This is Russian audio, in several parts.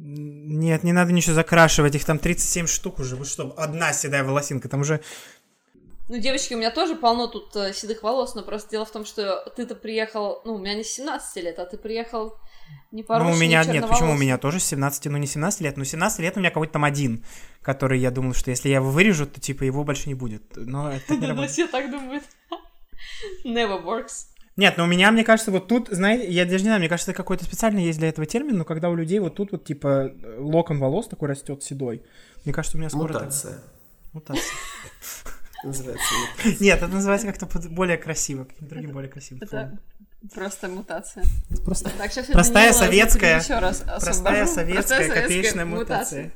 Нет, не надо ничего закрашивать, их там 37 штук уже. Вы что, одна седая волосинка, там уже... Ну, девочки, у меня тоже полно тут э, седых волос, но просто дело в том, что ты-то приехал, ну, у меня не с 17 лет, а ты приехал не Ну, у меня нет, почему у меня тоже 17, ну не 17 лет, но 17 лет у меня какой-то там один, который я думал, что если я его вырежу, то типа его больше не будет. Но это не работает. все так думают. Never works. Нет, но у меня, мне кажется, вот тут, знаете, я даже не знаю, мне кажется, какой-то специально есть для этого термин, но когда у людей вот тут вот типа локон волос такой растет седой, мне кажется, у меня скоро... Мутация. Мутация. Называется Нет, это называется как-то более красиво, каким-то другим более красивым. Это просто мутация. Просто простая советская, простая советская копеечная мутация.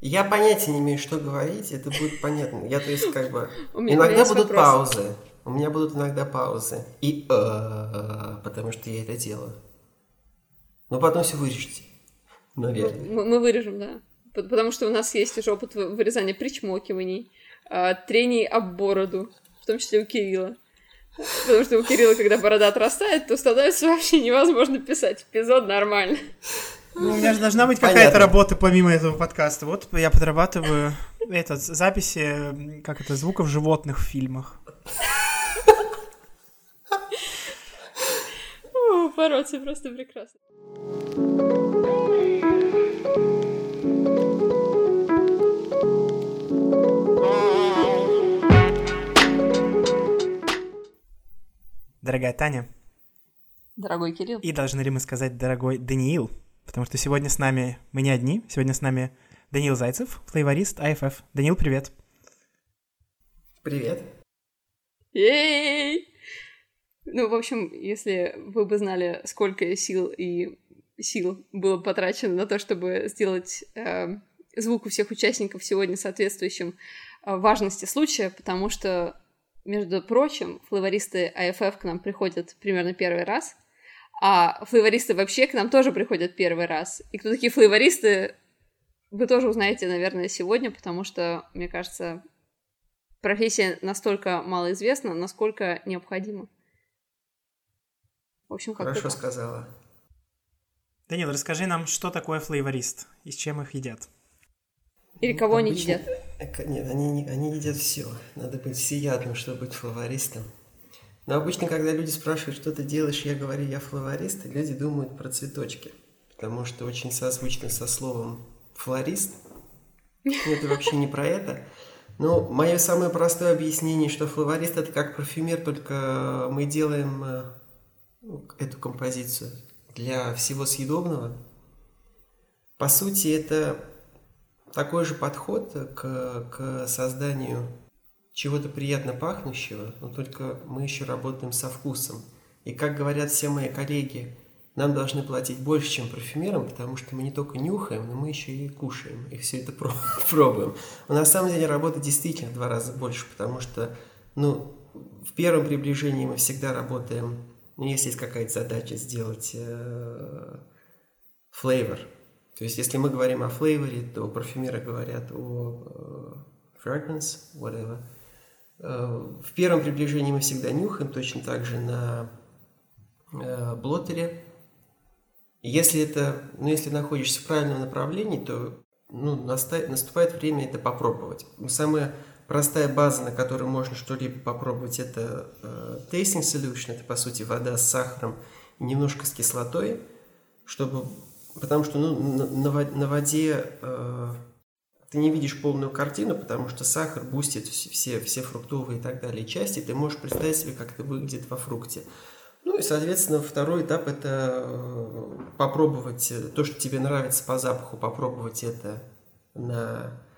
Я понятия не имею, что говорить, это будет понятно. Я, то есть, как бы... Иногда будут паузы. У меня будут иногда паузы. И э, потому что я это делаю. Но потом все вырежете. Наверное. Мы вырежем, да. Потому что у нас есть уже опыт вырезания причмокиваний, а, трений об бороду, в том числе у Кирилла. Потому что у Кирилла, когда борода отрастает, то становится вообще невозможно писать эпизод нормально. Ну, у меня же должна быть какая-то работа помимо этого подкаста. Вот я подрабатываю этот, записи, как это, звуков животных в фильмах. Бороться просто прекрасно. Дорогая Таня. Дорогой Кирилл. И должны ли мы сказать дорогой Даниил? Потому что сегодня с нами мы не одни. Сегодня с нами Даниил Зайцев, флейворист АФФ. Даниил, привет. Привет. Ей! Ну, в общем, если вы бы знали, сколько сил и сил было потрачено на то, чтобы сделать э, звук у всех участников сегодня соответствующим э, важности случая, потому что между прочим, флейвористы АФФ к нам приходят примерно первый раз, а флейвористы вообще к нам тоже приходят первый раз. И кто такие флейвористы, вы тоже узнаете, наверное, сегодня, потому что, мне кажется, профессия настолько малоизвестна, насколько необходима. В общем, как Хорошо сказала. Данил, расскажи нам, что такое флейворист и с чем их едят? Или кого Обычно... они едят? Нет, они, они едят все. Надо быть всеядным, чтобы быть флористом. Но обычно, когда люди спрашивают, что ты делаешь, я говорю, я флорист, люди думают про цветочки. Потому что очень созвучно со словом флорист. Но это вообще не про это. Но мое самое простое объяснение, что флорист это как парфюмер, только мы делаем э, эту композицию для всего съедобного. По сути, это такой же подход к, к созданию чего-то приятно пахнущего, но только мы еще работаем со вкусом. И как говорят все мои коллеги, нам должны платить больше, чем парфюмерам, потому что мы не только нюхаем, но мы еще и кушаем, и все это пробуем. Но на самом деле работа действительно в два раза больше, потому что, ну, в первом приближении мы всегда работаем, ну, если есть какая-то задача сделать э, flavor, то есть, если мы говорим о флейворе, то парфюмеры говорят о э, fragrance, whatever. Э, в первом приближении мы всегда нюхаем, точно так же на блотере. Если это, ну, если находишься в правильном направлении, то ну, наступает время это попробовать. Самая простая база, на которой можно что-либо попробовать, это э, tasting solution, это по сути вода с сахаром и немножко с кислотой, чтобы потому что ну, на, на воде э, ты не видишь полную картину, потому что сахар бустит все, все фруктовые и так далее части, ты можешь представить себе, как это выглядит во фрукте. Ну и, соответственно, второй этап – это э, попробовать то, что тебе нравится по запаху, попробовать это на э,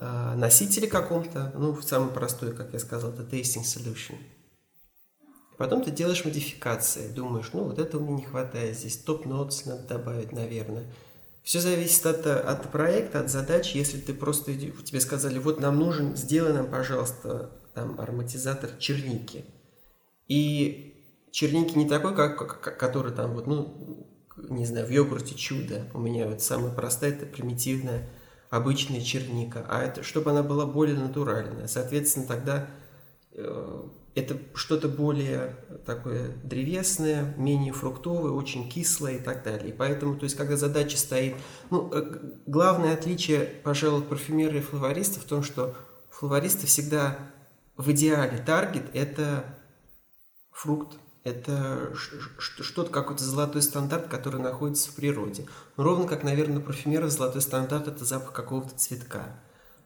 носителе каком-то. Ну, самый простой, как я сказал, это tasting solution – Потом ты делаешь модификации, думаешь, ну вот это у меня не хватает, здесь топ-нотс надо добавить, наверное. Все зависит от, от проекта, от задач. Если ты просто, тебе сказали, вот нам нужен, сделай нам, пожалуйста, там, ароматизатор черники. И черники не такой, как, как который там, вот, ну, не знаю, в йогурте чудо. У меня вот самая простая, это примитивная, обычная черника. А это, чтобы она была более натуральная. Соответственно, тогда э, это что-то более такое древесное, менее фруктовое, очень кислое и так далее. И поэтому, то есть, когда задача стоит... Ну, э, главное отличие, пожалуй, парфюмера и флориста в том, что флористы всегда в идеале таргет – это фрукт, это что-то, какой-то золотой стандарт, который находится в природе. Ну, ровно как, наверное, парфюмера золотой стандарт – это запах какого-то цветка.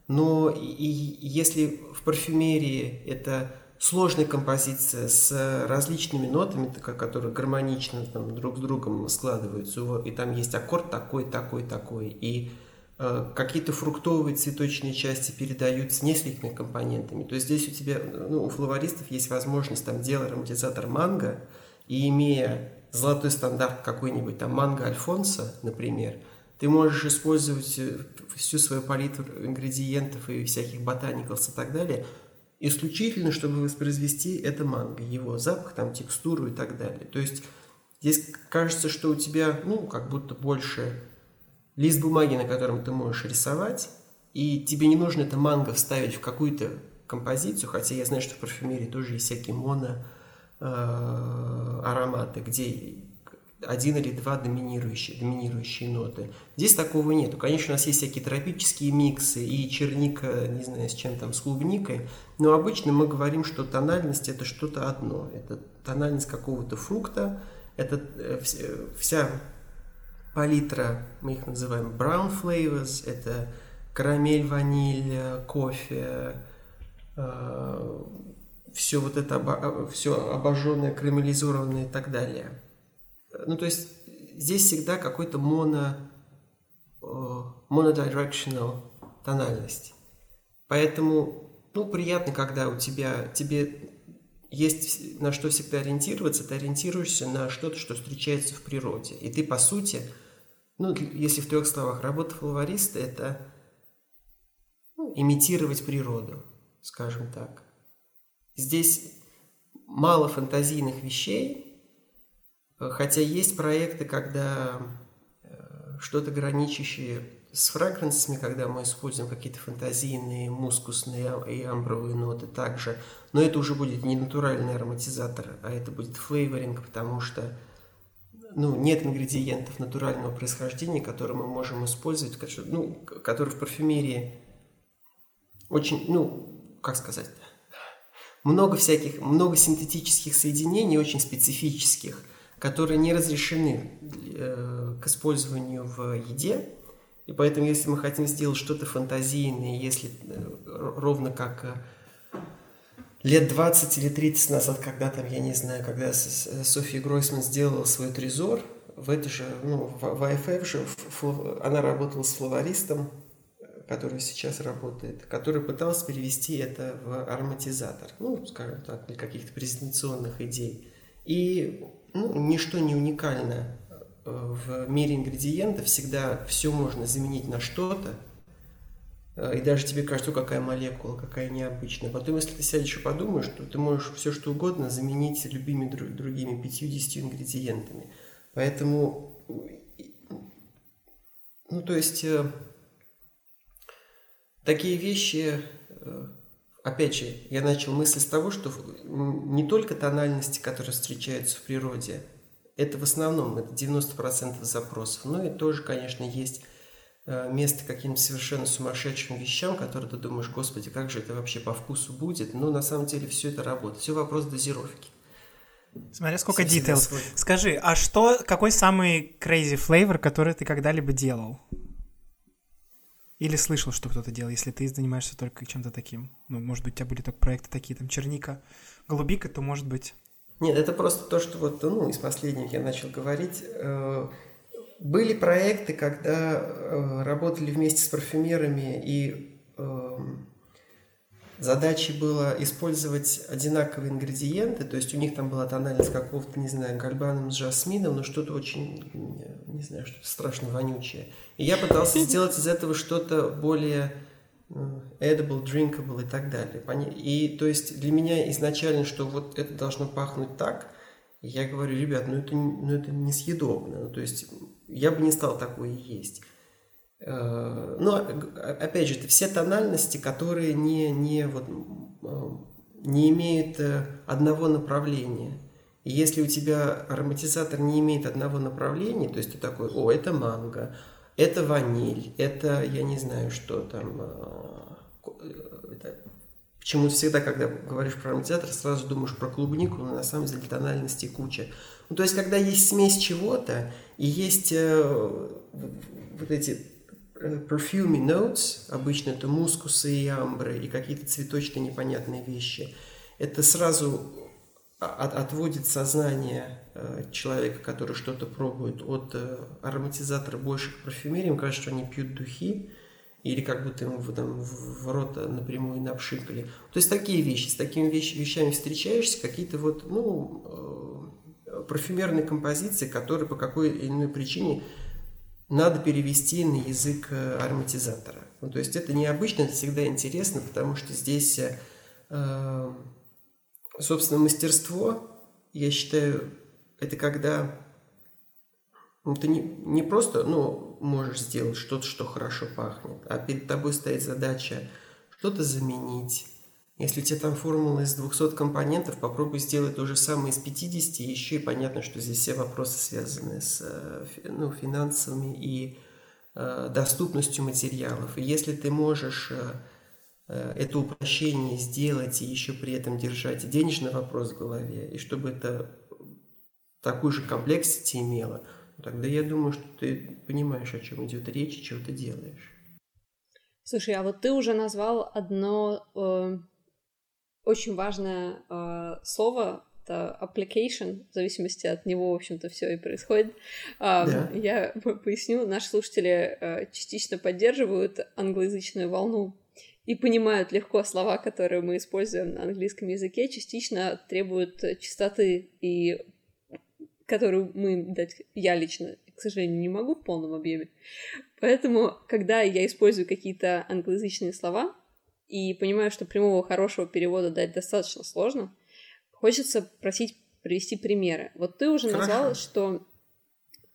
Но и, и если в парфюмерии это сложная композиция с различными нотами, которые гармонично там, друг с другом складываются, и там есть аккорд такой, такой, такой, и какие-то фруктовые цветочные части передаются несколькими компонентами. То есть здесь у тебя, ну, у флористов есть возможность там делать ароматизатор манго, и имея золотой стандарт какой-нибудь там манго Альфонса, например, ты можешь использовать э, всю свою палитру ингредиентов и всяких ботаников и так далее – исключительно, чтобы воспроизвести это манго, его запах, там, текстуру и так далее. То есть здесь кажется, что у тебя, ну, как будто больше лист бумаги, на котором ты можешь рисовать, и тебе не нужно это манго вставить в какую-то композицию, хотя я знаю, что в парфюмерии тоже есть всякие моно э, ароматы, где один или два доминирующие, доминирующие ноты. Здесь такого нету. Конечно, у нас есть всякие тропические миксы и черника, не знаю, с чем там, с клубникой, но обычно мы говорим, что тональность это что-то одно. Это тональность какого-то фрукта, это э, вся палитра, мы их называем brown flavors, это карамель, ваниль, кофе, э, все вот это, все обожженное, карамелизированное и так далее. Ну, то есть здесь всегда какой-то моно, monodirectional тональность. Поэтому, ну, приятно, когда у тебя, тебе есть на что всегда ориентироваться, ты ориентируешься на что-то, что встречается в природе. И ты, по сути, ну, если в трех словах, работа флориста – это ну, имитировать природу, скажем так. Здесь мало фантазийных вещей, Хотя есть проекты, когда э, что-то граничащее с фрагрансами, когда мы используем какие-то фантазийные, мускусные и амбровые ноты также. Но это уже будет не натуральный ароматизатор, а это будет флейворинг, потому что ну, нет ингредиентов натурального происхождения, которые мы можем использовать, ну, которые в парфюмерии очень, ну, как сказать, много всяких, много синтетических соединений, очень специфических – которые не разрешены э, к использованию в еде. И поэтому, если мы хотим сделать что-то фантазийное, если э, ровно как э, лет 20 или 30 назад, когда там, я не знаю, когда София Гройсман сделала свой трезор, в это же, ну, в IFF же, она работала с флористом, который сейчас работает, который пытался перевести это в ароматизатор, ну, скажем так, для каких-то презентационных идей. И ну, ничто не уникально э, в мире ингредиентов, всегда все можно заменить на что-то, э, и даже тебе кажется, какая молекула, какая необычная. Потом, если ты сядешь и подумаешь, то ты можешь все что угодно заменить любыми другими 50 ингредиентами. Поэтому, ну, то есть, э, такие вещи опять же, я начал мысль с того, что не только тональности, которые встречаются в природе, это в основном, это 90% запросов, но и тоже, конечно, есть э, место каким-то совершенно сумасшедшим вещам, которые ты думаешь, господи, как же это вообще по вкусу будет, но на самом деле все это работает, все вопрос дозировки. Смотри, сколько деталей. Скажи, а что, какой самый crazy flavor, который ты когда-либо делал? Или слышал, что кто-то делал, если ты занимаешься только чем-то таким. Ну, может быть, у тебя были только проекты такие, там, черника, голубика, то может быть... Нет, это просто то, что вот, ну, из последних я начал говорить. Э, были проекты, когда э, работали вместе с парфюмерами, и эм, Задачей было использовать одинаковые ингредиенты, то есть у них там была тональность какого-то, не знаю, гальбаном с жасмином, но что-то очень, не знаю, что-то страшно вонючее. И я пытался сделать из этого что-то более ну, edible, drinkable и так далее. И то есть для меня изначально, что вот это должно пахнуть так, я говорю, ребят, ну это, ну это несъедобно. Ну, то есть я бы не стал такое есть. Э, но, опять же, это все тональности, которые не, не, вот, э, не имеют э, одного направления. И если у тебя ароматизатор не имеет одного направления, то есть ты такой, о, это манго, это ваниль, это, я не знаю, что там, а, это, почему всегда, когда говоришь про ароматизатор, сразу думаешь про клубнику, но на самом деле тональности куча. Ну, то есть, когда есть смесь чего-то, и есть э, вот эти э, perfumey notes, обычно это мускусы и амбры, и какие-то цветочные непонятные вещи, это сразу от, отводит сознание э, человека, который что-то пробует, от э, ароматизатора больше к парфюмерии. Им кажется, что они пьют духи, или как будто ему там, в рот напрямую напшикали. То есть такие вещи, с такими вещ, вещами встречаешься, какие-то вот, ну, э, парфюмерные композиции, которые по какой или иной причине надо перевести на язык э, ароматизатора. Ну, то есть это необычно, это всегда интересно, потому что здесь э, собственно, мастерство, я считаю, это когда ну, ты не, не просто ну, можешь сделать что-то, что хорошо пахнет, а перед тобой стоит задача что-то заменить. Если у тебя там формула из 200 компонентов, попробуй сделать то же самое из 50, и еще и понятно, что здесь все вопросы связаны с э, ну, финансовыми и э, доступностью материалов. И если ты можешь э, Э, это упрощение сделать и еще при этом держать денежный вопрос в голове, и чтобы это такую же комплексити имело, тогда я думаю, что ты понимаешь, о чем идет речь и чего ты делаешь. Слушай, а вот ты уже назвал одно э, очень важное э, слово, это application, в зависимости от него, в общем-то, все и происходит. Да. Я поясню, наши слушатели э, частично поддерживают англоязычную волну и понимают легко слова, которые мы используем на английском языке, частично требуют чистоты и которую мы им дать я лично, к сожалению, не могу в полном объеме. Поэтому, когда я использую какие-то англоязычные слова и понимаю, что прямого хорошего перевода дать достаточно сложно, хочется просить привести примеры. Вот ты уже Хорошо. назвала, что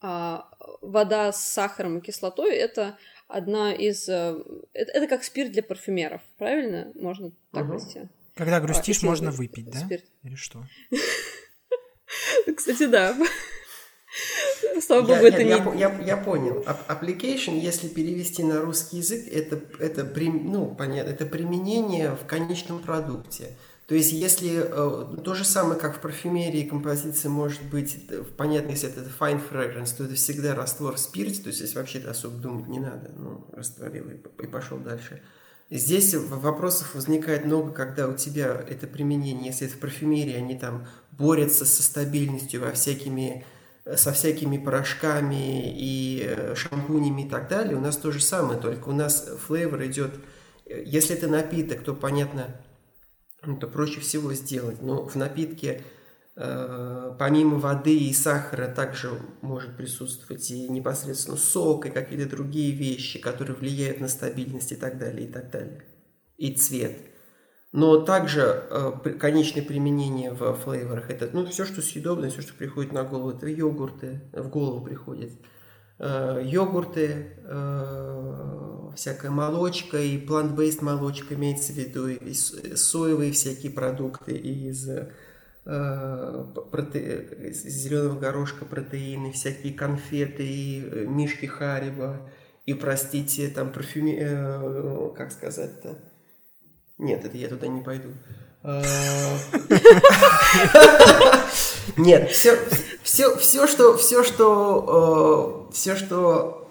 а, вода с сахаром и кислотой это одна из... Э, это, это как спирт для парфюмеров, правильно? Можно так угу. вести? Когда а, грустишь, а, можно выпить, да? Спирт. Или что? Кстати, да. Слава богу, это не... Я, я понял. Application, если перевести на русский язык, это, это, ну, понятно, это применение в конечном продукте. То есть, если э, то же самое, как в парфюмерии композиция может быть, э, понятно, если это fine fragrance, то это всегда раствор в спирте, то есть здесь вообще особо думать не надо, ну, растворил и, и пошел дальше. Здесь вопросов возникает много, когда у тебя это применение, если это в парфюмерии, они там борются со стабильностью во всякими, со всякими порошками и э, шампунями и так далее. У нас то же самое, только у нас флейвор идет, если это напиток, то понятно, это проще всего сделать. Но в напитке э, помимо воды и сахара также может присутствовать и непосредственно сок, и какие-то другие вещи, которые влияют на стабильность и так далее, и так далее. И цвет. Но также э, конечное применение в флейворах это ну, все, что съедобное, все, что приходит на голову, это йогурты, в голову приходит. Э, йогурты, э, всякая молочка и plant-based молочка имеется в виду, и соевые всякие продукты из, э, проте... из зеленого горошка протеины, всякие конфеты и мишки Хариба, и, простите, там парфюми... как сказать-то? Нет, это я туда не пойду. Нет, все, все, все, что, все, что, э, все, что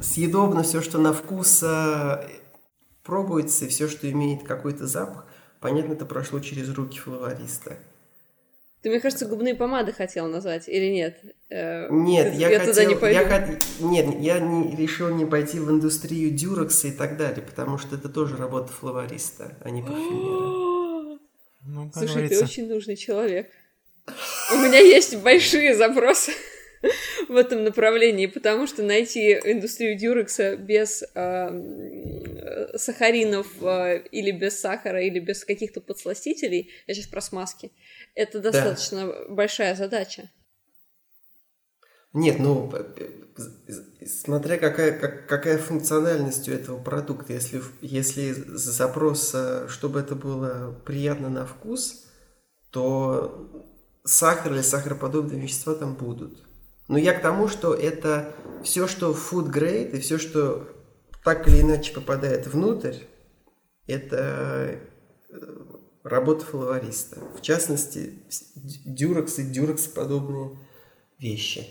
съедобно, все, что на вкус э, пробуется, все, что имеет какой-то запах, понятно, это прошло через руки флориста. Ты, мне кажется, губные помады хотел назвать или нет? Э, нет, я, я хотел, туда не пойду. Я, нет, я не, решил не пойти в индустрию дюрекса и так далее, потому что это тоже работа флориста, а не парфюмера. Ну, Слушай, ты очень нужный человек. У меня есть большие запросы в этом направлении, потому что найти индустрию дюрекса без э, сахаринов э, или без сахара, или без каких-то подсластителей, я сейчас про смазки, это достаточно да. большая задача. Нет, ну, смотря какая, как, какая функциональность у этого продукта. Если, если запрос, чтобы это было приятно на вкус, то сахар или сахароподобные вещества там будут. Но я к тому, что это все, что food grade и все, что так или иначе попадает внутрь, это работа флориста. В частности, дюрекс и дюрекс подобные вещи.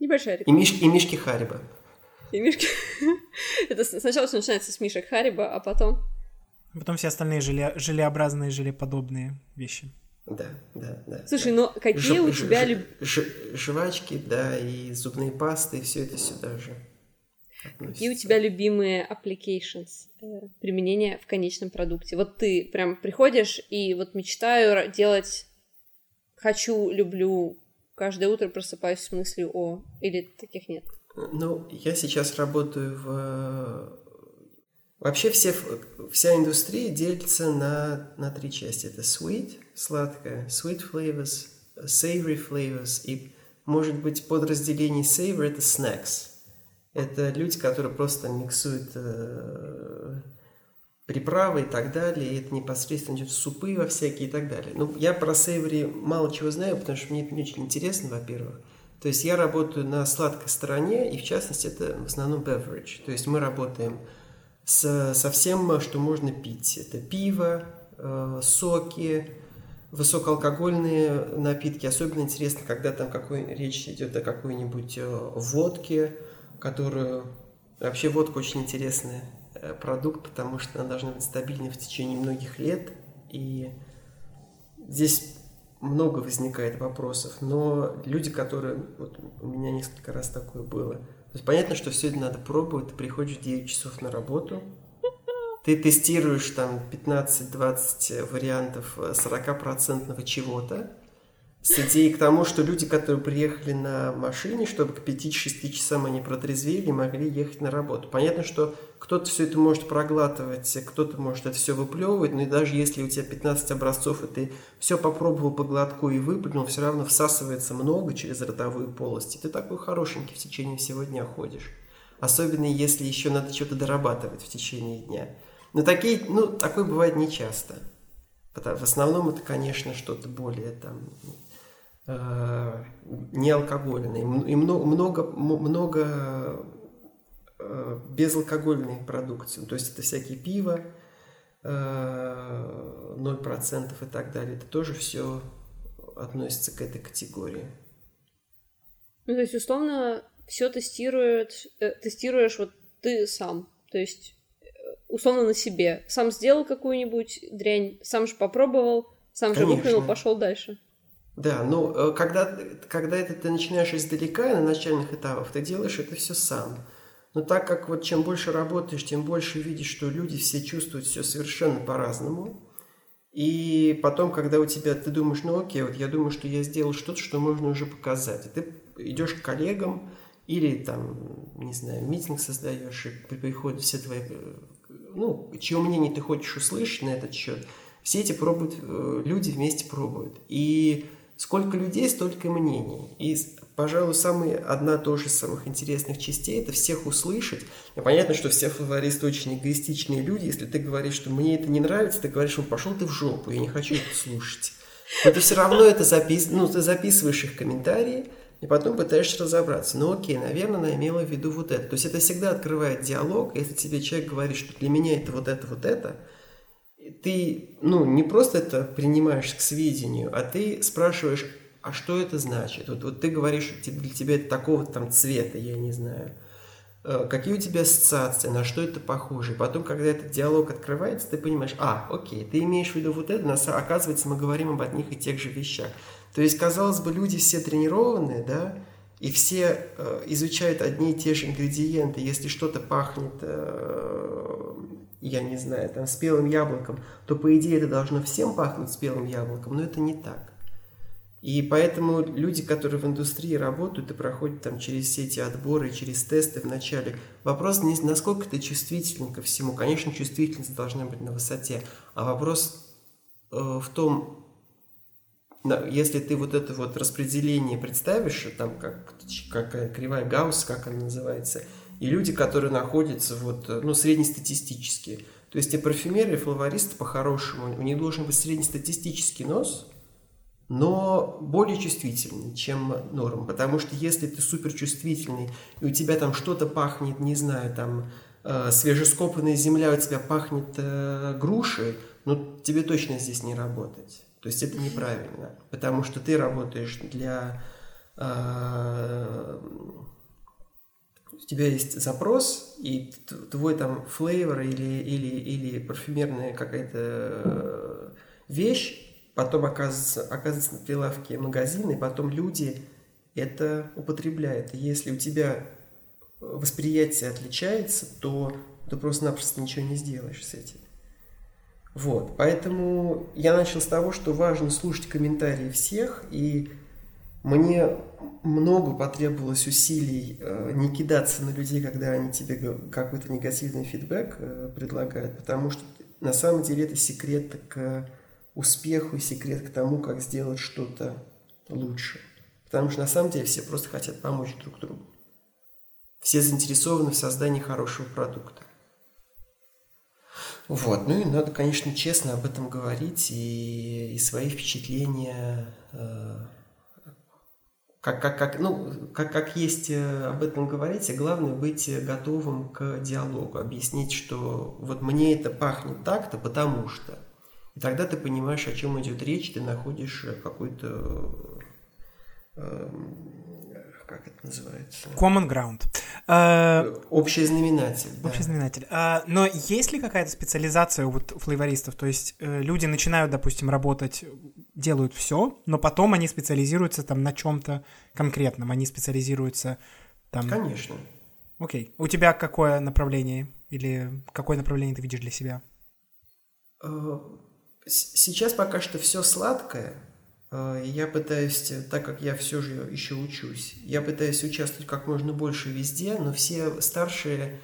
Небольшая реклама. И, миш, и мишки Хариба. И мишки... Это сначала все начинается с мишек Хариба, а потом... Потом все остальные желе... желеобразные, желеподобные вещи. Да, да, да. Слушай, да. но какие ж, у тебя... Ж, ж, жвачки, да, и зубные пасты, и все это сюда же. Относится. Какие у тебя любимые applications, э, применения в конечном продукте? Вот ты прям приходишь и вот мечтаю делать хочу, люблю, каждое утро просыпаюсь с мыслью о... Или таких нет? Ну, я сейчас работаю в... Вообще все, вся индустрия делится на, на три части. Это sweet, сладкое, sweet flavors, savory flavors и, может быть, подразделение savory – это snacks. Это люди, которые просто миксуют э, приправы и так далее, и это непосредственно идет в супы во всякие и так далее. Ну, я про сейвери мало чего знаю, потому что мне это не очень интересно, во-первых. То есть я работаю на сладкой стороне, и в частности это в основном beverage. То есть мы работаем с, со всем, что можно пить. Это пиво, э, соки, высокоалкогольные напитки. Особенно интересно, когда там какой, речь идет о какой-нибудь э, водке, которую... Вообще водка очень интересная Э, продукт, потому что она должна быть стабильной в течение многих лет. И здесь много возникает вопросов, но люди, которые... Вот у меня несколько раз такое было. То есть понятно, что все это надо пробовать. Ты приходишь в 9 часов на работу, ты тестируешь там 15-20 вариантов 40% чего-то, с идеей к тому, что люди, которые приехали на машине, чтобы к 5-6 часам они протрезвели, могли ехать на работу. Понятно, что кто-то все это может проглатывать, кто-то может это все выплевывать, но и даже если у тебя 15 образцов, и ты все попробовал по глотку и выплюнул, все равно всасывается много через ротовую полость, и ты такой хорошенький в течение всего дня ходишь. Особенно если еще надо что-то дорабатывать в течение дня. Но такие, ну, такое бывает нечасто. В основном это, конечно, что-то более там э, неалкогольные и много, много, э, безалкогольной продукции. То есть это всякие пиво, э, 0% и так далее. Это тоже все относится к этой категории. Ну, то есть, условно, все тестирует, э, тестируешь вот ты сам. То есть, э, условно, на себе. Сам сделал какую-нибудь дрянь, сам же попробовал, сам Конечно. же выплюнул, пошел дальше. Да, но э, когда, когда это ты начинаешь издалека, на начальных этапах, ты делаешь это все сам. Но так как вот чем больше работаешь, тем больше видишь, что люди все чувствуют все совершенно по-разному. И потом, когда у тебя, ты думаешь, ну окей, вот я думаю, что я сделал что-то, что можно уже показать. И ты идешь к коллегам или там, не знаю, митинг создаешь, и приходят все твои, э, ну, чье мнение ты хочешь услышать на этот счет. Все эти пробуют, э, люди вместе пробуют. И Сколько людей, столько мнений. И, пожалуй, самая, одна тоже из самых интересных частей – это всех услышать. И понятно, что все фавористы очень эгоистичные люди. Если ты говоришь, что мне это не нравится, ты говоришь, что пошел ты в жопу, я не хочу это слушать. Но ты все равно это запис... ну, ты записываешь их комментарии, и потом пытаешься разобраться. Ну окей, наверное, она имела в виду вот это. То есть это всегда открывает диалог. Если тебе человек говорит, что для меня это вот это, вот это – ты, ну, не просто это принимаешь к сведению, а ты спрашиваешь, а что это значит? Вот, вот ты говоришь, для тебя это такого там цвета, я не знаю. Э, какие у тебя ассоциации, на что это похоже? потом, когда этот диалог открывается, ты понимаешь, а, окей, ты имеешь в виду вот это, нас, оказывается, мы говорим об одних и тех же вещах. То есть, казалось бы, люди все тренированные, да, и все э, изучают одни и те же ингредиенты. Если что-то пахнет э, я не знаю, там, спелым яблоком, то, по идее, это должно всем пахнуть спелым яблоком, но это не так. И поэтому люди, которые в индустрии работают и проходят там через все эти отборы, через тесты вначале, вопрос не насколько ты чувствителен ко всему. Конечно, чувствительность должна быть на высоте, а вопрос э, в том, если ты вот это вот распределение представишь, там как, как кривая Гаусс, как она называется, и люди, которые находятся вот, ну, среднестатистические. То есть и парфюмеры, и флористы по-хорошему, у них должен быть среднестатистический нос, но более чувствительный, чем норм. Потому что если ты суперчувствительный, и у тебя там что-то пахнет, не знаю, там э, свежескопанная земля у тебя пахнет э, грушей, ну тебе точно здесь не работать. То есть это неправильно, потому что ты работаешь для... Э, у тебя есть запрос, и твой там флейвор или, или, или парфюмерная какая-то э, вещь потом оказывается, оказывается на прилавке магазина, и потом люди это употребляют. И если у тебя восприятие отличается, то ты просто-напросто ничего не сделаешь с этим. Вот, поэтому я начал с того, что важно слушать комментарии всех, и мне много потребовалось усилий э, не кидаться на людей, когда они тебе какой-то негативный фидбэк э, предлагают, потому что на самом деле это секрет к успеху и секрет к тому, как сделать что-то лучше. Потому что на самом деле все просто хотят помочь друг другу. Все заинтересованы в создании хорошего продукта. Вот, ну и надо, конечно, честно об этом говорить и, и свои впечатления, э, как, как, как, ну, как, как есть э, об этом говорить, и главное быть готовым к диалогу, объяснить, что вот мне это пахнет так-то, потому что. И тогда ты понимаешь, о чем идет речь, ты находишь э, какой-то э, как это называется? Common ground. Э, общий знаменатель. Общий да. знаменатель. А, но есть ли какая-то специализация у вот флейвористов? То есть люди начинают, допустим, работать, делают все, но потом они специализируются там на чем-то конкретном. Они специализируются там. Конечно. Окей. У тебя какое направление или какое направление ты видишь для себя? Сейчас пока что все сладкое. Э, я пытаюсь, так как я все же еще учусь, я пытаюсь участвовать как можно больше везде, но все старшие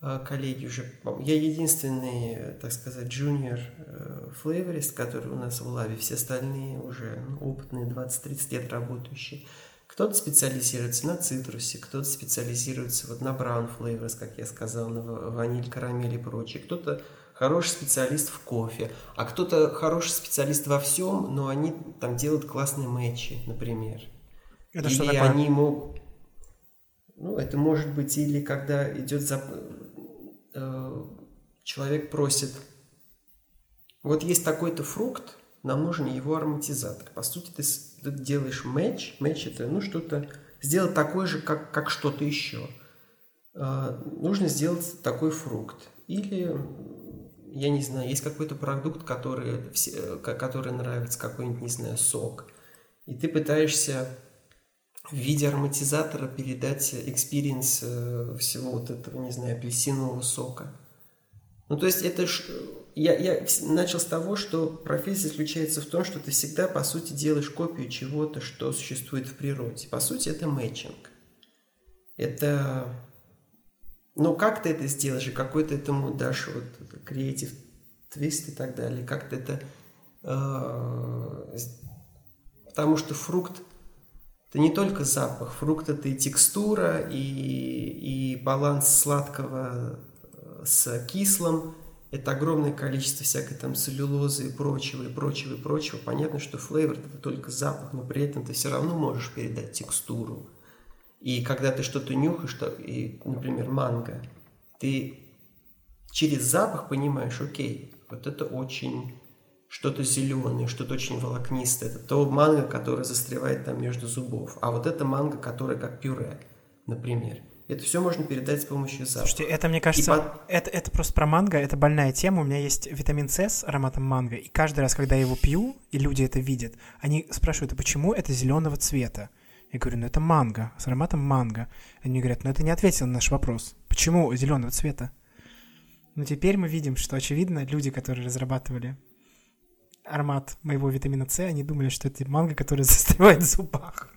э, коллеги уже... Я единственный, так сказать, джуниор э, флейворист, который у нас в лаве. Все остальные уже ну, опытные, 20-30 лет работающие. Кто-то специализируется на цитрусе, кто-то специализируется вот на браун флейворс, как я сказал, на ваниль, карамель и прочее. Кто-то хороший специалист в кофе, а кто-то хороший специалист во всем, но они там делают классные матчи, например. Это или что такое? они могут... Ну, это может быть или когда идет за... Э, человек просит, вот есть такой-то фрукт, нам нужен его ароматизатор. По сути, ты, ты делаешь матч, матч это ну что-то, сделать такой же, как, как что-то еще. Э, нужно сделать такой фрукт. Или я не знаю, есть какой-то продукт, который, э, который нравится, какой-нибудь, не знаю, сок, и ты пытаешься в виде ароматизатора передать experience э, всего вот этого, не знаю, апельсинового сока. Ну, то есть это ж... Я, я начал с того, что профессия заключается в том, что ты всегда, по сути, делаешь копию чего-то, что существует в природе. По сути, это matching. Это но как ты это сделаешь, и какой ты этому дашь вот креатив твист и так далее, как ты это... Э, потому что фрукт это не только запах, фрукт это и текстура, и, и баланс сладкого э, с кислым, это огромное количество всякой там целлюлозы и прочего, и прочего, и прочего. Понятно, что флейвор это только запах, но при этом ты все равно можешь передать текстуру, и когда ты что-то нюхаешь, что, и, например, манго, ты через запах понимаешь, окей, вот это очень что-то зеленое, что-то очень волокнистое. Это то манго, которое застревает там между зубов. А вот это манго, которое как пюре, например. Это все можно передать с помощью запаха. Слушайте, это, мне кажется, по... это, это просто про манго, это больная тема. У меня есть витамин С с ароматом манго, и каждый раз, когда я его пью, и люди это видят, они спрашивают, а почему это зеленого цвета? Я говорю, ну это манго, с ароматом манго. Они говорят, ну это не ответил на наш вопрос. Почему зеленого цвета? Но теперь мы видим, что, очевидно, люди, которые разрабатывали аромат моего витамина С, они думали, что это манго, который застревает в зубах.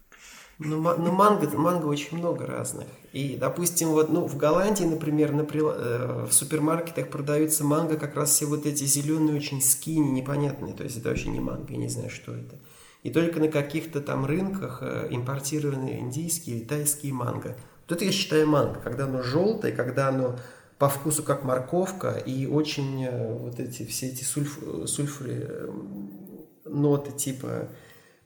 Ну, ну манго, манго очень много разных. И, допустим, вот, ну, в Голландии, например, на, э, в супермаркетах продаются манго как раз все вот эти зеленые, очень скини, непонятные. То есть это вообще не манго, я не знаю, что это и только на каких-то там рынках э, импортированные индийские или тайские манго. Вот это я считаю манго, когда оно желтое, когда оно по вкусу как морковка и очень э, вот эти все эти сульф, сульфры, ноты типа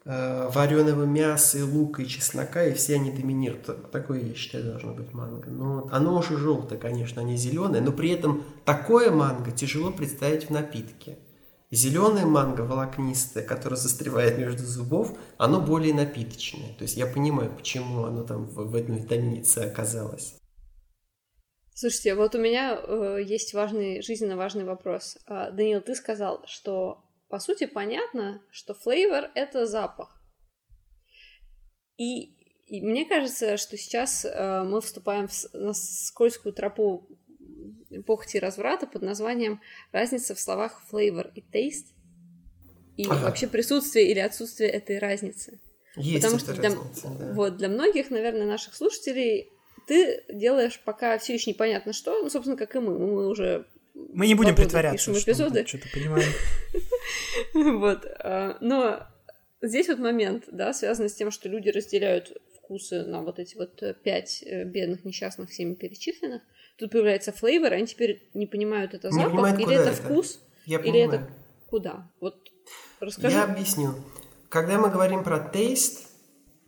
э, вареного мяса, и лука и чеснока, и все они доминируют. Такое, я считаю, должно быть манго. Но оно уже желтое, конечно, а не зеленое, но при этом такое манго тяжело представить в напитке. Зеленое манго волокнистое, которое застревает между зубов, оно более напиточное. То есть я понимаю, почему оно там в, в этом витамине С оказалось. Слушайте, вот у меня э, есть важный, жизненно важный вопрос. Э, Данил, ты сказал, что по сути понятно, что флейвор — это запах. И, и мне кажется, что сейчас э, мы вступаем в, на скользкую тропу похоти и разврата под названием «Разница в словах flavor и taste» и ага. вообще присутствие или отсутствие этой разницы. Есть Потому что для, разница, да. вот, для многих, наверное, наших слушателей ты делаешь пока все еще непонятно что, ну, собственно, как и мы. Мы уже мы не будем притворяться, пишем эпизоды. что-то понимаем. Вот. А, но здесь вот момент, да, связанный с тем, что люди разделяют вкусы на вот эти вот пять э, бедных несчастных всеми перечисленных. Тут появляется флейвор, они теперь не понимают, это запах, понимают, или это, это вкус, Я или понимаю. это куда. Вот расскажи. Я объясню. Когда мы говорим про тейст,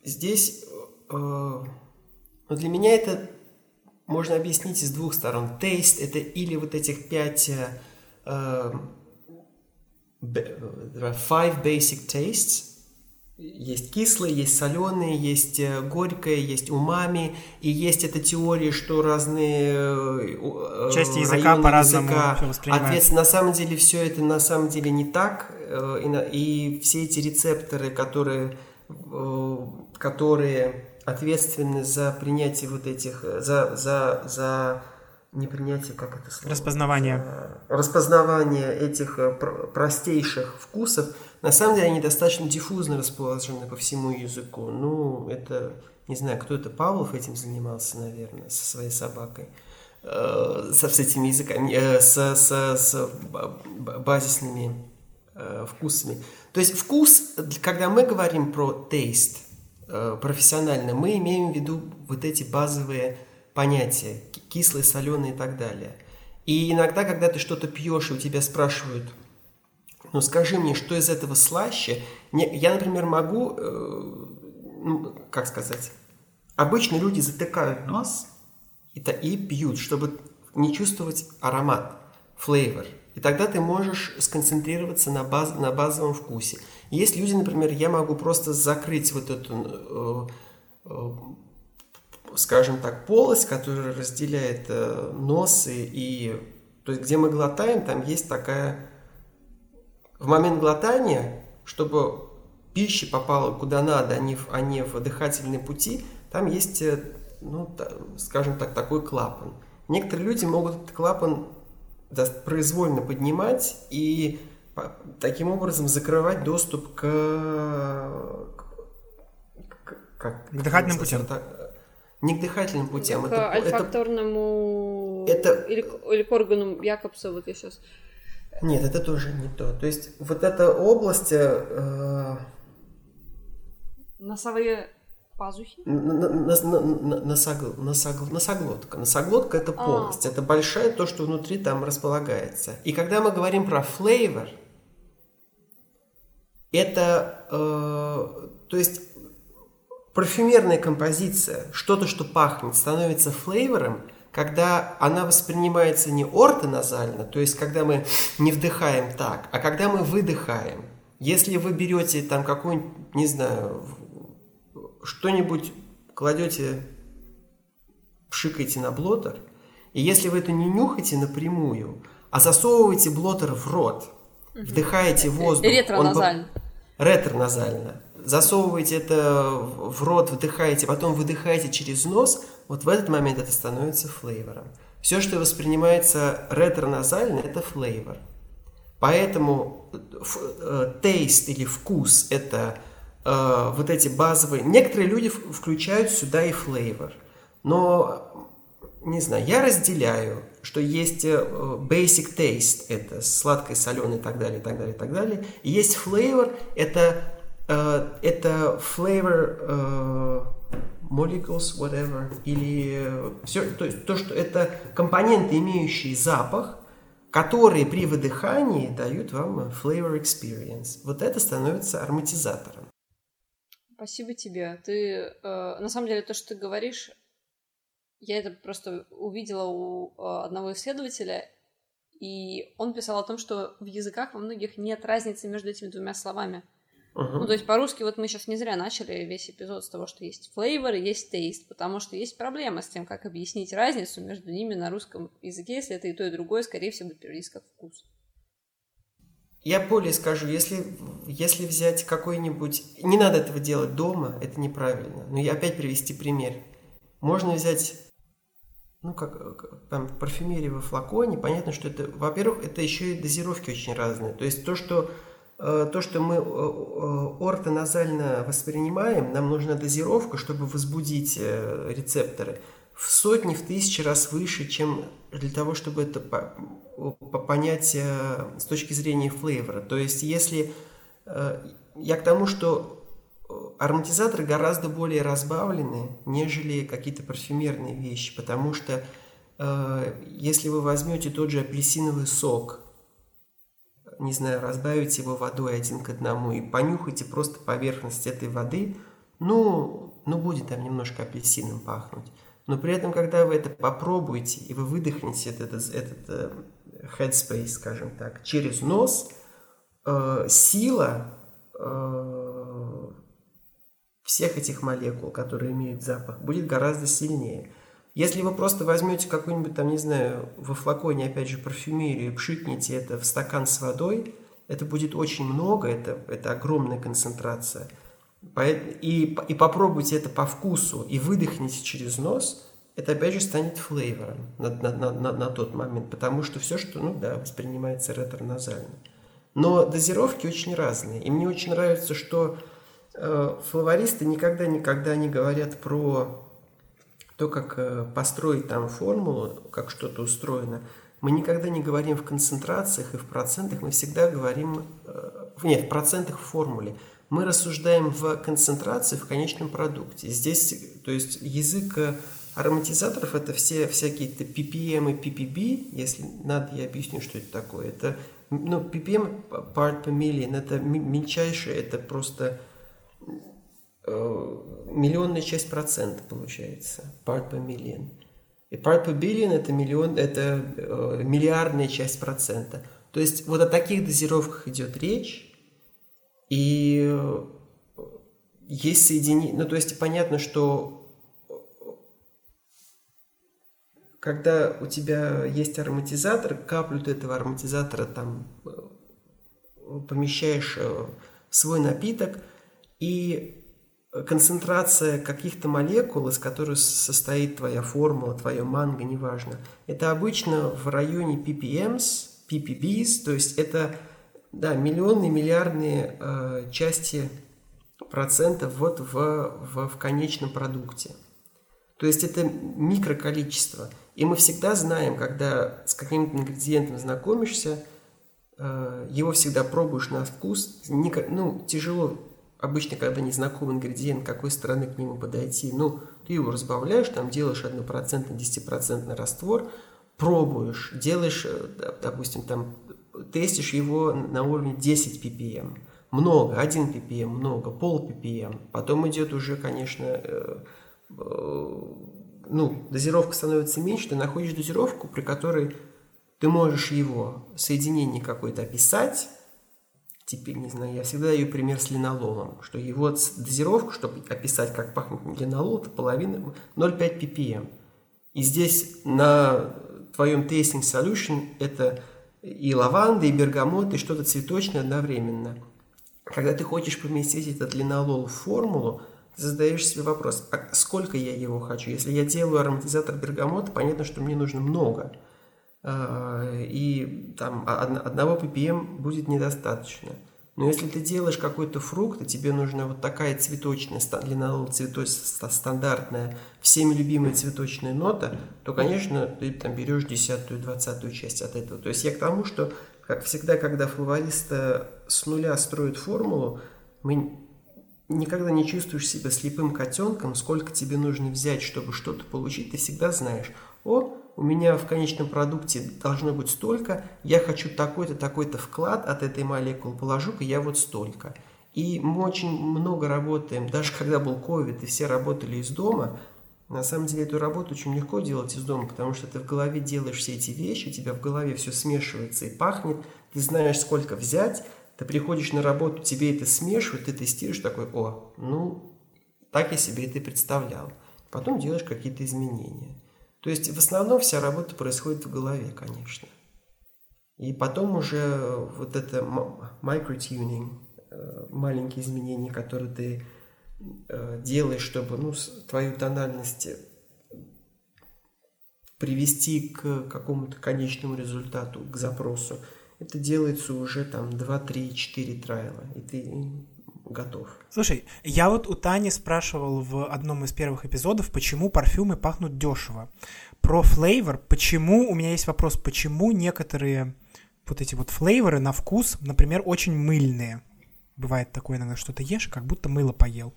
здесь э, ну, для меня это можно объяснить с двух сторон. Тейст это или вот этих пять э, э five basic tastes, есть кислые, есть соленые, есть э, горькое, есть умами, и есть эта теория, что разные э, части языка по-разному Ответственно, на самом деле все это на самом деле не так, э, и, и все эти рецепторы, которые, которые ответственны за принятие вот этих, за, за, за не принятие, как это слово? Распознавание. Распознавание этих простейших вкусов – на самом деле они достаточно диффузно расположены по всему языку. Ну, это, не знаю, кто это, Павлов этим занимался, наверное, со своей собакой. Э, со, с этими языками, э, с, с, с базисными э, вкусами. То есть вкус, когда мы говорим про taste профессионально, мы имеем в виду вот эти базовые понятия, кислые, соленые и так далее. И иногда, когда ты что-то пьешь, и у тебя спрашивают – ну скажи мне, что из этого слаще? Я, например, могу, э, ну, как сказать, обычно люди затыкают нос и, и пьют, чтобы не чувствовать аромат, флейвор. И тогда ты можешь сконцентрироваться на, баз, на базовом вкусе. Есть люди, например, я могу просто закрыть вот эту, э, э, скажем так, полость, которая разделяет э, нос и... То есть, где мы глотаем, там есть такая в момент глотания, чтобы пища попала куда надо, а не в, а не в дыхательные пути, там есть, э, ну, скажем так, такой клапан. Некоторые люди могут этот клапан произвольно поднимать и таким образом закрывать доступ к, к, как, к дыхательным путям. Не к дыхательным путям. К это, альфакторному это... Или, или к органу Якобса, вот я сейчас нет, это тоже не то. То есть вот эта область... Э, Носовые пазухи? Носоглотка. Носоглотка – это а. полость. А. Это большая то, что внутри там располагается. И когда мы говорим про флейвор, это, э, то есть парфюмерная композиция, что-то, что пахнет, становится флейвором – когда она воспринимается не ортоназально, то есть когда мы не вдыхаем так, а когда мы выдыхаем. Если вы берете там какой-нибудь, не знаю, что-нибудь кладете, пшикаете на блотер, и если вы это не нюхаете напрямую, а засовываете блотер в рот, вдыхаете воздух... Ретроназально. Он... Ретроназально засовываете это в рот, вдыхаете, потом выдыхаете через нос, вот в этот момент это становится флейвором. Все, что воспринимается ретроназально, это флейвор. Поэтому тейст э, или вкус – это э, вот эти базовые... Некоторые люди включают сюда и флейвор. Но, не знаю, я разделяю, что есть э, basic taste – это сладкое, соленое и так далее, и так далее, и так далее. И есть flavor – это Э, это flavor uh, molecules, whatever, или uh, все, то есть то, что это компоненты, имеющие запах, которые при выдыхании дают вам flavor experience. Вот это становится ароматизатором. Спасибо тебе. Ты, э, на самом деле, то, что ты говоришь, я это просто увидела у э, одного исследователя, и он писал о том, что в языках во многих нет разницы между этими двумя словами. Uh-huh. Ну, то есть по-русски вот мы сейчас не зря начали весь эпизод с того, что есть flavor и есть taste, потому что есть проблема с тем, как объяснить разницу между ними на русском языке, если это и то, и другое, скорее всего, будет переводиться как вкус. Я более скажу, если, если взять какой-нибудь... Не надо этого делать дома, это неправильно. Но я опять привести пример. Можно взять, ну, как там, парфюмерия во флаконе. Понятно, что это... Во-первых, это еще и дозировки очень разные. То есть то, что то, что мы э, э, ортоназально воспринимаем, нам нужна дозировка, чтобы возбудить рецепторы в сотни, в тысячи раз выше, чем для того, чтобы это понять с точки зрения флейвора. То есть, если я к тому, что ароматизаторы гораздо более разбавлены, нежели какие-то парфюмерные вещи, потому что если вы возьмете тот же апельсиновый сок, не знаю, разбавить его водой один к одному и понюхайте просто поверхность этой воды, ну, ну будет там немножко апельсином пахнуть. Но при этом, когда вы это попробуете и вы выдохнете этот, этот, этот э, headspace, скажем так, через нос, э, сила э, всех этих молекул, которые имеют запах, будет гораздо сильнее. Если вы просто возьмете какую-нибудь там, не знаю, во флаконе, опять же, парфюмерию, пшикните это в стакан с водой, это будет очень много, это, это огромная концентрация. И, и попробуйте это по вкусу и выдохните через нос, это опять же станет флейвором на, на, на, на, на тот момент, потому что все, что, ну да, воспринимается ретроназально. Но дозировки очень разные. И мне очень нравится, что э, флавористы никогда-никогда не говорят про то, как э, построить там формулу, как что-то устроено, мы никогда не говорим в концентрациях и в процентах, мы всегда говорим, э, нет, в процентах в формуле. Мы рассуждаем в концентрации в конечном продукте. Здесь, то есть язык э, ароматизаторов это все всякие -то ppm и ppb, если надо, я объясню, что это такое. Это, ну, ppm, part per million, это мельчайшее, это просто миллионная часть процента получается, part per million. И part per billion это миллион, это э, миллиардная часть процента. То есть вот о таких дозировках идет речь, и э, есть соединение, ну то есть понятно, что когда у тебя есть ароматизатор, каплю ты этого ароматизатора там помещаешь в свой напиток, и концентрация каких-то молекул, из которых состоит твоя формула, твое манго, неважно, это обычно в районе ppms, ppbs, то есть это да, миллионные, миллиардные э, части процентов вот в, в, в конечном продукте. То есть это микроколичество. И мы всегда знаем, когда с каким-то ингредиентом знакомишься, э, его всегда пробуешь на вкус, не, ну, тяжело обычно, когда незнакомый ингредиент, какой стороны к нему подойти, ну, ты его разбавляешь, там делаешь 1%, 10% раствор, пробуешь, делаешь, э, допустим, там, тестишь его на уровне 10 ppm. Много, 1 ppm, много, пол ppm. Потом идет уже, конечно, э, э, ну, дозировка становится меньше, ты находишь дозировку, при которой ты можешь его соединение какое-то описать, теперь, не знаю, я всегда даю пример с линололом, что его дозировка, чтобы описать, как пахнет линолол, это половина 0,5 ppm. И здесь на твоем tasting solution это и лаванда, и бергамот, и что-то цветочное одновременно. Когда ты хочешь поместить этот линолол в формулу, ты задаешь себе вопрос, а сколько я его хочу? Если я делаю ароматизатор бергамота, понятно, что мне нужно много – и там одного ppm будет недостаточно. Но если ты делаешь какой-то фрукт, и тебе нужна вот такая цветочная, длина цветочная, стандартная, всеми любимая цветочная нота, то, конечно, ты там берешь десятую, двадцатую часть от этого. То есть я к тому, что, как всегда, когда флористы с нуля строят формулу, мы никогда не чувствуешь себя слепым котенком, сколько тебе нужно взять, чтобы что-то получить, ты всегда знаешь, о, у меня в конечном продукте должно быть столько, я хочу такой-то, такой-то вклад от этой молекулы, положу-ка я вот столько. И мы очень много работаем, даже когда был ковид, и все работали из дома, на самом деле эту работу очень легко делать из дома, потому что ты в голове делаешь все эти вещи, у тебя в голове все смешивается и пахнет, ты знаешь, сколько взять, ты приходишь на работу, тебе это смешивают, ты тестируешь такой, о, ну, так я себе это представлял. Потом делаешь какие-то изменения. То есть в основном вся работа происходит в голове, конечно. И потом уже вот это microtuning, э, маленькие изменения, которые ты э, делаешь, чтобы ну, твою тональность привести к какому-то конечному результату, к запросу. Это делается уже там 2, 3, 4 трайла, и ты готов. Слушай, я вот у Тани спрашивал в одном из первых эпизодов, почему парфюмы пахнут дешево. Про флейвор, почему, у меня есть вопрос, почему некоторые вот эти вот флейворы на вкус, например, очень мыльные. Бывает такое иногда, что ты ешь, как будто мыло поел.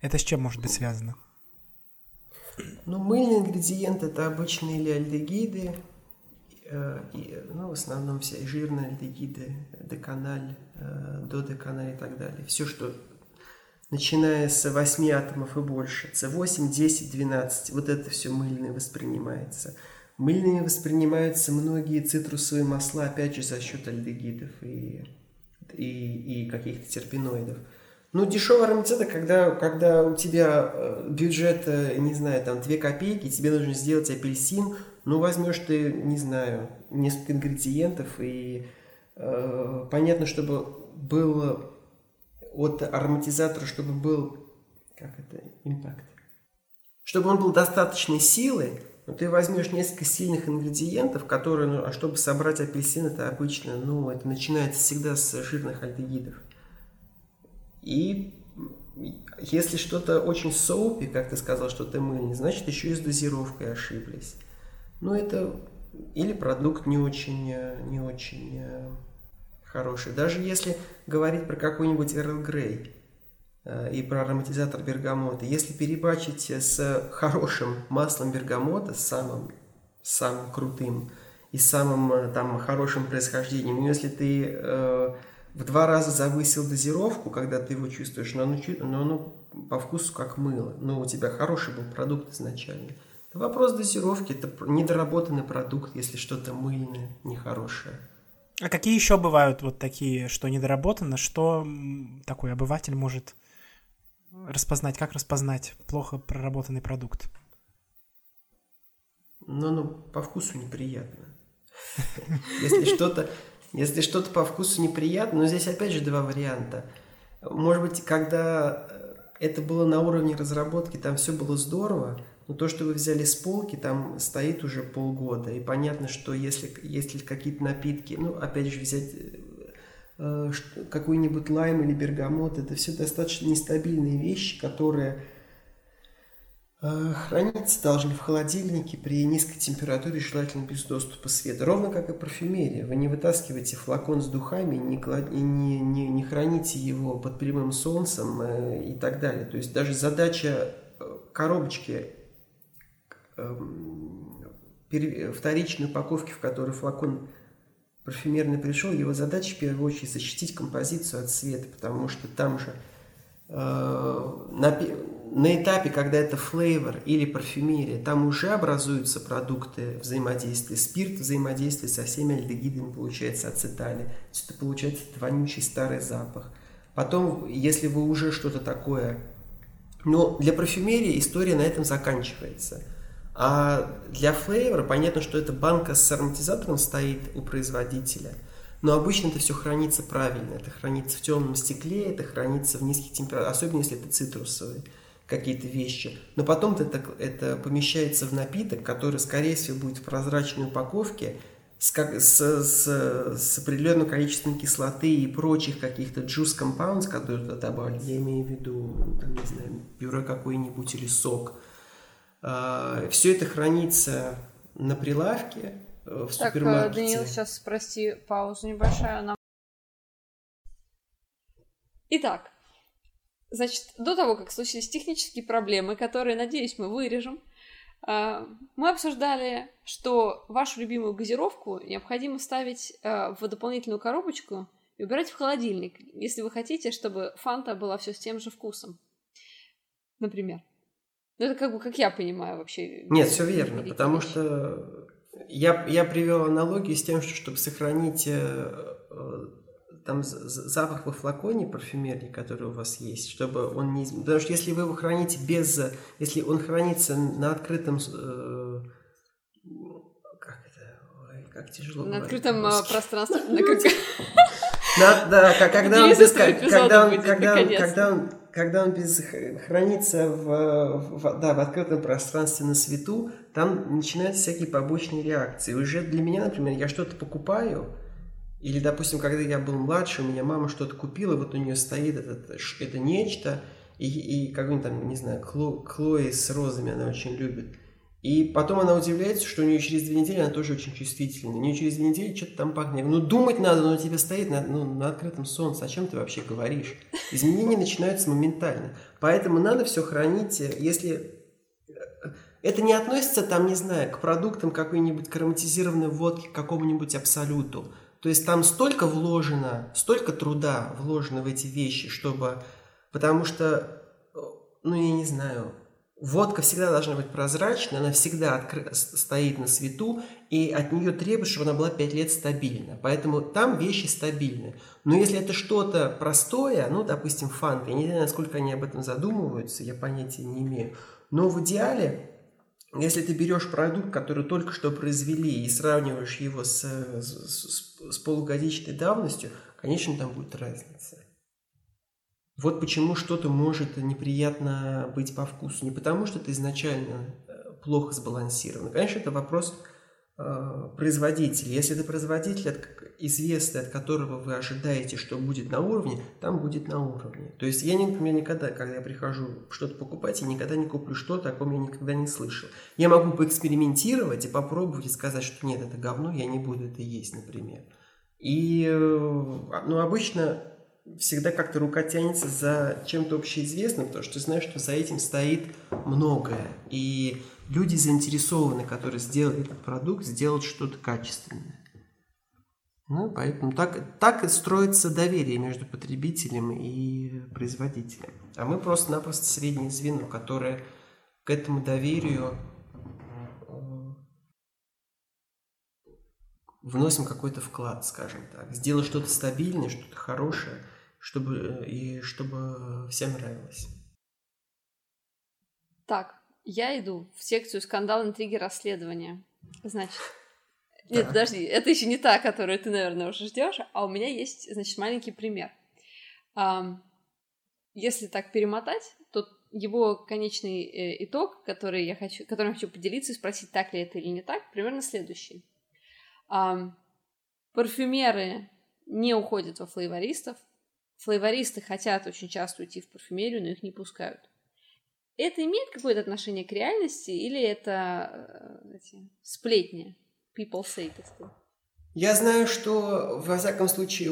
Это с чем может быть связано? Ну, мыльные ингредиенты – это обычные или альдегиды, и, ну, в основном все жирные альдегиды, деканаль, э, додеканаль и так далее. Все, что начиная с 8 атомов и больше, С8, 10, 12, вот это все мыльное воспринимается – Мыльными воспринимаются многие цитрусовые масла, опять же, за счет альдегидов и, и, и каких-то терпеноидов. Ну, дешевый ароматизатор, когда, когда у тебя э, бюджет, э, не знаю, там 2 копейки, тебе нужно сделать апельсин, ну, возьмешь ты, не знаю, несколько ингредиентов, и э, понятно, чтобы был от ароматизатора, чтобы был, как это, импакт, чтобы он был достаточной силы, но ты возьмешь несколько сильных ингредиентов, которые, ну, а чтобы собрать апельсин, это обычно, ну, это начинается всегда с жирных альдегидов. И если что-то очень соупи, как ты сказал, что ты мыльный, значит, еще и с дозировкой ошиблись. Ну, это или продукт не очень, не очень э, хороший. Даже если говорить про какой-нибудь Эрл Грей, Э, и про ароматизатор бергамота. Если перебачить с хорошим маслом бергамота, самым, самым крутым и самым э, там хорошим происхождением, но если ты э, в два раза завысил дозировку, когда ты его чувствуешь, но оно, но оно по вкусу как мыло, но у тебя хороший был продукт изначально. Вопрос дозировки, это недоработанный продукт, если что-то мыльное, нехорошее. А какие еще бывают вот такие, что недоработано, что такой обыватель может распознать, как распознать плохо проработанный продукт? Ну, ну, по вкусу неприятно. Если что-то, если что-то по вкусу неприятно, но здесь опять же два варианта. Может быть, когда это было на уровне разработки, там все было здорово, но то, что вы взяли с полки, там стоит уже полгода. И понятно, что если, если какие-то напитки, ну, опять же, взять Э, какой-нибудь лайм или бергамот. Это все достаточно нестабильные вещи, которые э, храниться должны в холодильнике при низкой температуре, желательно без доступа света. Ровно как и парфюмерия. Вы не вытаскиваете флакон с духами, не, не, не, не храните его под прямым солнцем э, и так далее. То есть даже задача коробочки вторичной упаковки, в которой флакон парфюмерный пришел, его задача в первую очередь защитить композицию от света, потому что там же э, на, на этапе, когда это флейвор или парфюмерия, там уже образуются продукты взаимодействия. Спирт взаимодействует со всеми альдегидами, получается ацетали. То есть это получается вонючий старый запах. Потом, если вы уже что-то такое... Но для парфюмерии история на этом заканчивается – а для флейвора понятно, что эта банка с ароматизатором стоит у производителя. Но обычно это все хранится правильно. Это хранится в темном стекле, это хранится в низких температурах, особенно если это цитрусовые какие-то вещи. Но потом это, это помещается в напиток, который, скорее всего, будет в прозрачной упаковке, с, с, с, с определенным количеством кислоты и прочих каких-то juice compounds, которые туда добавили. Я имею в виду, там, не знаю, пюре какой-нибудь или сок – Все это хранится на прилавке э, в так, э, супермаркете. Даниил, сейчас, прости, паузу небольшая. Нам... Итак, значит, до того, как случились технические проблемы, которые, надеюсь, мы вырежем, а, мы обсуждали, что вашу любимую газировку необходимо ставить э, в дополнительную коробочку, и убирать в холодильник, если вы хотите, чтобы фанта была все с тем же вкусом. Например. Ну, это как бы, как я понимаю вообще. Нет, все верно, потому вещи. что я, я привел аналогию с тем, что чтобы сохранить э, э, там запах во флаконе парфюмерии, который у вас есть, чтобы он не... Потому что если вы его храните без... Если он хранится на открытом... Э, как это? Ой, как тяжело На открытом пространстве. На, да, когда он, без, когда, он, когда, он, когда, он, когда он хранится в, в, да, в открытом пространстве на свету, там начинаются всякие побочные реакции. Уже для меня, например, я что-то покупаю, или, допустим, когда я был младше, у меня мама что-то купила, вот у нее стоит этот, это нечто, и, и какой-нибудь там, не знаю, Кло, Клои с розами она очень любит. И потом она удивляется, что у нее через две недели она тоже очень чувствительная. У нее через две недели что-то там пахнет. Ну, думать надо, но у тебя стоит на, ну, на открытом солнце. О чем ты вообще говоришь? Изменения начинаются моментально. Поэтому надо все хранить, если... Это не относится, там, не знаю, к продуктам какой-нибудь ароматизированной водки, к какому-нибудь абсолюту. То есть там столько вложено, столько труда вложено в эти вещи, чтобы... Потому что, ну, я не знаю, водка всегда должна быть прозрачной, она всегда откры... стоит на свету, и от нее требуют, чтобы она была 5 лет стабильна. Поэтому там вещи стабильны. Но если это что-то простое, ну, допустим, фанта, я не знаю, насколько они об этом задумываются, я понятия не имею. Но в идеале если ты берешь продукт, который только что произвели, и сравниваешь его с, с, с полугодичной давностью, конечно, там будет разница. Вот почему что-то может неприятно быть по вкусу. Не потому, что это изначально э, плохо сбалансировано. Конечно, это вопрос Э, производитель. Если это производитель от, известный, от которого вы ожидаете, что будет на уровне, там будет на уровне. То есть я, например, никогда, когда я прихожу что-то покупать, я никогда не куплю что-то, о ком я никогда не слышал. Я могу поэкспериментировать и попробовать и сказать, что нет, это говно, я не буду это есть, например. И э, ну, обычно всегда как-то рука тянется за чем-то общеизвестным, потому что ты знаешь, что за этим стоит многое. И люди заинтересованы, которые сделали этот продукт, сделать что-то качественное. Ну, поэтому так, так и строится доверие между потребителем и производителем. А мы просто-напросто среднее звено, которое к этому доверию вносим какой-то вклад, скажем так. Сделать что-то стабильное, что-то хорошее, чтобы, и чтобы всем нравилось. Так, я иду в секцию скандал, интриги, расследования. Значит, нет, подожди, это еще не та, которую ты, наверное, уже ждешь, а у меня есть, значит, маленький пример. Если так перемотать, то его конечный э, итог, который я хочу, которым я хочу поделиться и спросить, так ли это или не так, примерно следующий. Парфюмеры не уходят во флейвористов, флейвористы хотят очень часто уйти в парфюмерию, но их не пускают. Это имеет какое-то отношение к реальности или это эти, сплетни? People say, так сказать. Я знаю, что, во всяком случае,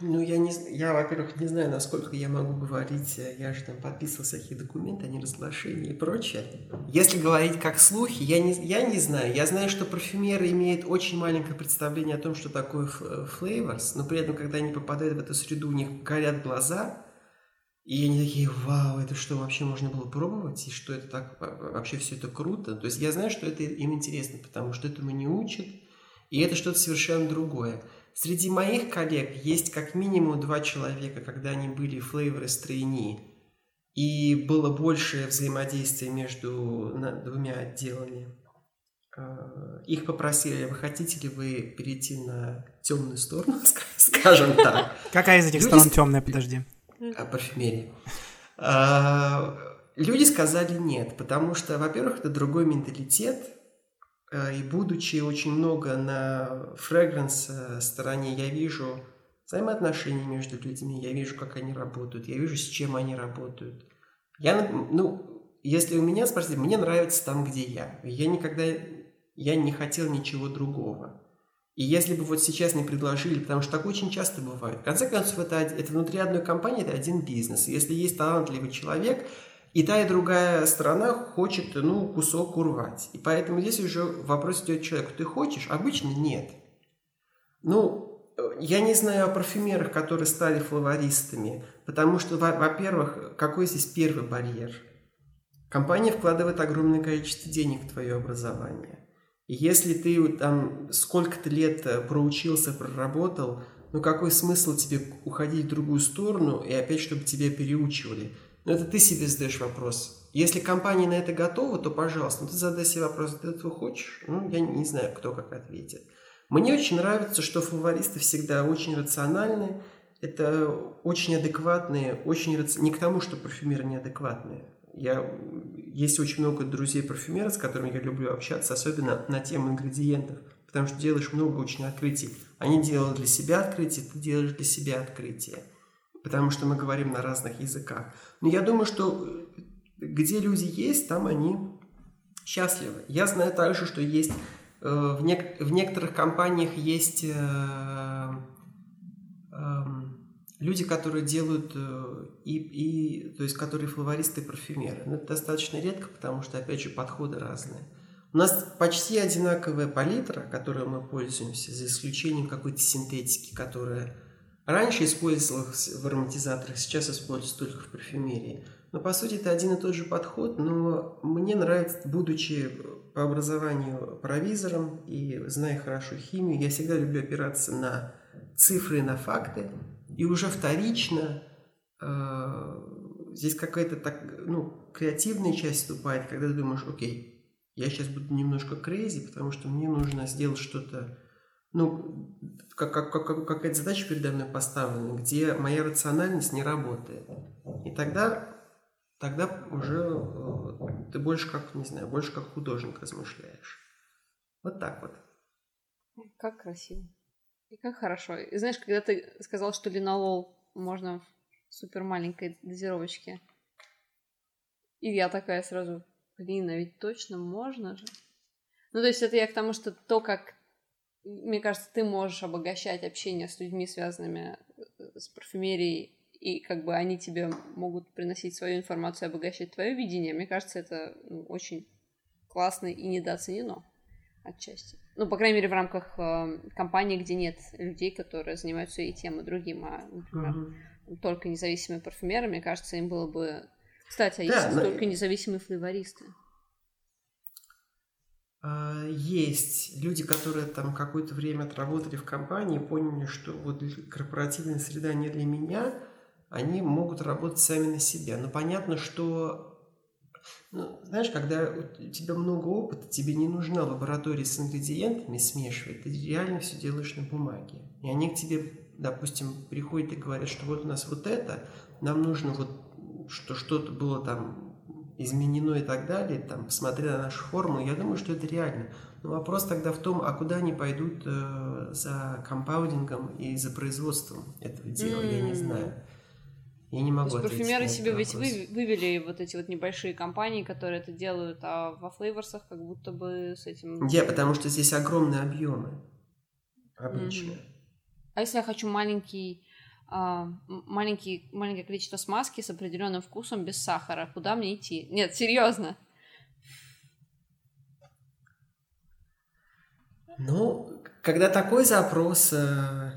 ну, я, не, я, во-первых, не знаю, насколько я могу говорить, э, я же там подписывал всякие документы о неразглашении и прочее. Если говорить как слухи, я не, я не знаю. Я знаю, что парфюмеры имеют очень маленькое представление о том, что такое флейворс, но при этом, когда они попадают в эту среду, у них горят глаза, и они такие, вау, это что, вообще можно было пробовать? И что это так, вообще все это круто? То есть я знаю, что это им интересно, потому что этому не учат, и это что-то совершенно другое. Среди моих коллег есть как минимум два человека, когда они были флейворы стройни, и было большее взаимодействие между двумя отделами. А, их попросили, вы хотите ли вы перейти на темную сторону, скажем так. Какая из этих сторон темная, подожди? о парфюмерии. А, люди сказали нет, потому что, во-первых, это другой менталитет, а, и будучи очень много на фрагранс э, стороне, я вижу взаимоотношения между людьми, я вижу, как они работают, я вижу, с чем они работают. Я, ну, если у меня спросить, мне нравится там, где я. Я никогда, я не хотел ничего другого. И если бы вот сейчас не предложили, потому что так очень часто бывает, в конце концов, это, это внутри одной компании, это один бизнес. Если есть талантливый человек, и та, и другая сторона хочет, ну, кусок урвать. И поэтому здесь уже вопрос идет человеку, ты хочешь? Обычно нет. Ну, я не знаю о парфюмерах, которые стали флористами, потому что, во-первых, какой здесь первый барьер? Компания вкладывает огромное количество денег в твое образование. И если ты там сколько-то лет э, проучился, проработал, ну какой смысл тебе уходить в другую сторону и опять, чтобы тебя переучивали? Ну это ты себе задаешь вопрос. Если компания на это готова, то, пожалуйста, ну, ты задай себе вопрос, ты этого хочешь? Ну, я не знаю, кто как ответит. Мне очень нравится, что фавористы всегда очень рациональные, это очень адекватные, очень раци... не к тому, что парфюмеры неадекватные. Я... Есть очень много друзей-парфюмеров, с которыми я люблю общаться, особенно на тему ингредиентов, потому что делаешь много очень открытий. Они делают для себя открытие, ты делаешь для себя открытие, потому что мы говорим на разных языках. Но я думаю, что где люди есть, там они счастливы. Я знаю также, что есть Э, в, нек- в некоторых компаниях есть э, э, люди, которые делают э, и, и, то есть, которые флористы и парфюмеры. Но это достаточно редко, потому что, опять же, подходы разные. У нас почти одинаковая палитра, которой мы пользуемся, за исключением какой-то синтетики, которая раньше использовалась в ароматизаторах, сейчас используется только в парфюмерии. Но по сути это один и тот же подход, но мне нравится, будучи по образованию провизором и зная хорошо химию, я всегда люблю опираться на цифры на факты. И уже вторично э, здесь какая-то так, ну, креативная часть вступает, когда ты думаешь, окей, я сейчас буду немножко крейзи, потому что мне нужно сделать что-то, ну, как, как, как, какая-то задача передо мной поставлена, где моя рациональность не работает. И тогда тогда уже э, ты больше как, не знаю, больше как художник размышляешь. Вот так вот. Как красиво. И как хорошо. И знаешь, когда ты сказал, что линолол можно в супер маленькой дозировочке, и я такая сразу, блин, а ведь точно можно же. Ну, то есть это я к тому, что то, как, мне кажется, ты можешь обогащать общение с людьми, связанными э, с парфюмерией, и как бы они тебе могут приносить свою информацию, обогащать твое видение, мне кажется, это ну, очень классно и недооценено отчасти. Ну, по крайней мере, в рамках э, компании, где нет людей, которые занимаются и тем, и другим, а, например, uh-huh. только независимые парфюмеры, мне кажется, им было бы... Кстати, а да, есть но... только независимые флейвористы? А, есть люди, которые там какое-то время отработали в компании, поняли, что вот корпоративная среда не для меня, они могут работать сами на себя. Но понятно, что ну, знаешь, когда у тебя много опыта, тебе не нужна лаборатория с ингредиентами смешивать, ты реально все делаешь на бумаге. И они к тебе, допустим, приходят и говорят, что вот у нас вот это, нам нужно вот, что что-то было там изменено и так далее, там, посмотря на нашу форму, я думаю, что это реально. Но вопрос тогда в том, а куда они пойдут э, за компаудингом и за производством этого дела, mm. я не знаю. Я не могу То есть парфюмеры себе ведь вы, вывели вот эти вот небольшие компании, которые это делают, а во флейворсах как будто бы с этим... Я, потому что здесь огромные объемы обычно. Mm-hmm. А если я хочу маленький, маленький, маленькое количество смазки с определенным вкусом без сахара, куда мне идти? Нет, серьезно. Ну, когда такой запрос, э,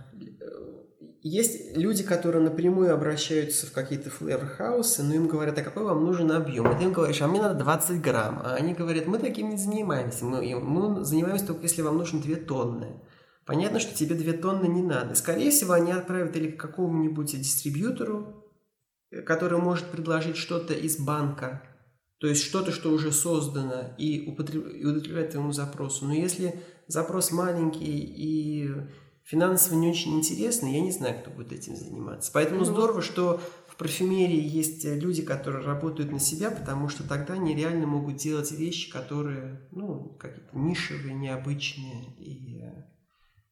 есть люди, которые напрямую обращаются в какие-то flavor-house ы, но им говорят, а какой вам нужен объем? И ты им говоришь, а мне надо 20 грамм. А они говорят, мы таким не занимаемся. Мы, мы занимаемся только, если вам нужно 2 тонны. Понятно, что тебе 2 тонны не надо. Скорее всего, они отправят или к какому-нибудь дистрибьютору, который может предложить что-то из банка, то есть что-то, что уже создано и, употреб... и удовлетворяет твоему запросу. Но если запрос маленький и финансово не очень интересно, я не знаю, кто будет этим заниматься. Поэтому здорово, что в парфюмерии есть люди, которые работают на себя, потому что тогда они реально могут делать вещи, которые, ну, какие-то нишевые, необычные, и э,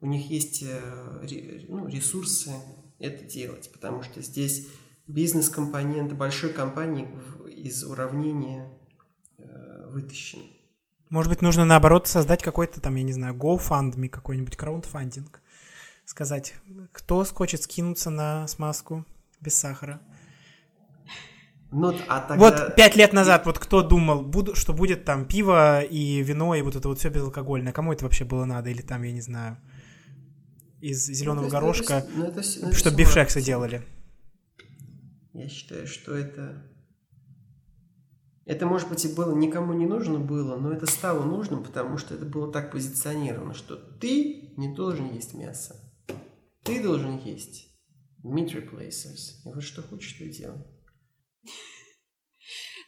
у них есть э, ну, ресурсы это делать, потому что здесь бизнес-компонент большой компании из уравнения э, вытащен. Может быть, нужно наоборот создать какой-то там, я не знаю, GoFundMe, какой-нибудь краундфандинг сказать, кто хочет скинуться на смазку без сахара? Ну, а тогда... Вот пять лет назад вот кто думал, буду, что будет там пиво и вино и вот это вот все безалкогольное? Кому это вообще было надо? Или там, я не знаю, из зеленого Ну, есть, горошка, ну, это ну, это ума бифшексы делали. Я считаю, что это... Это, может быть, и было никому не нужно было, но это стало нужным, потому что это было так позиционировано, что ты не должен есть мясо. Ты должен есть meat replacers. И вот что хочешь, что и делай.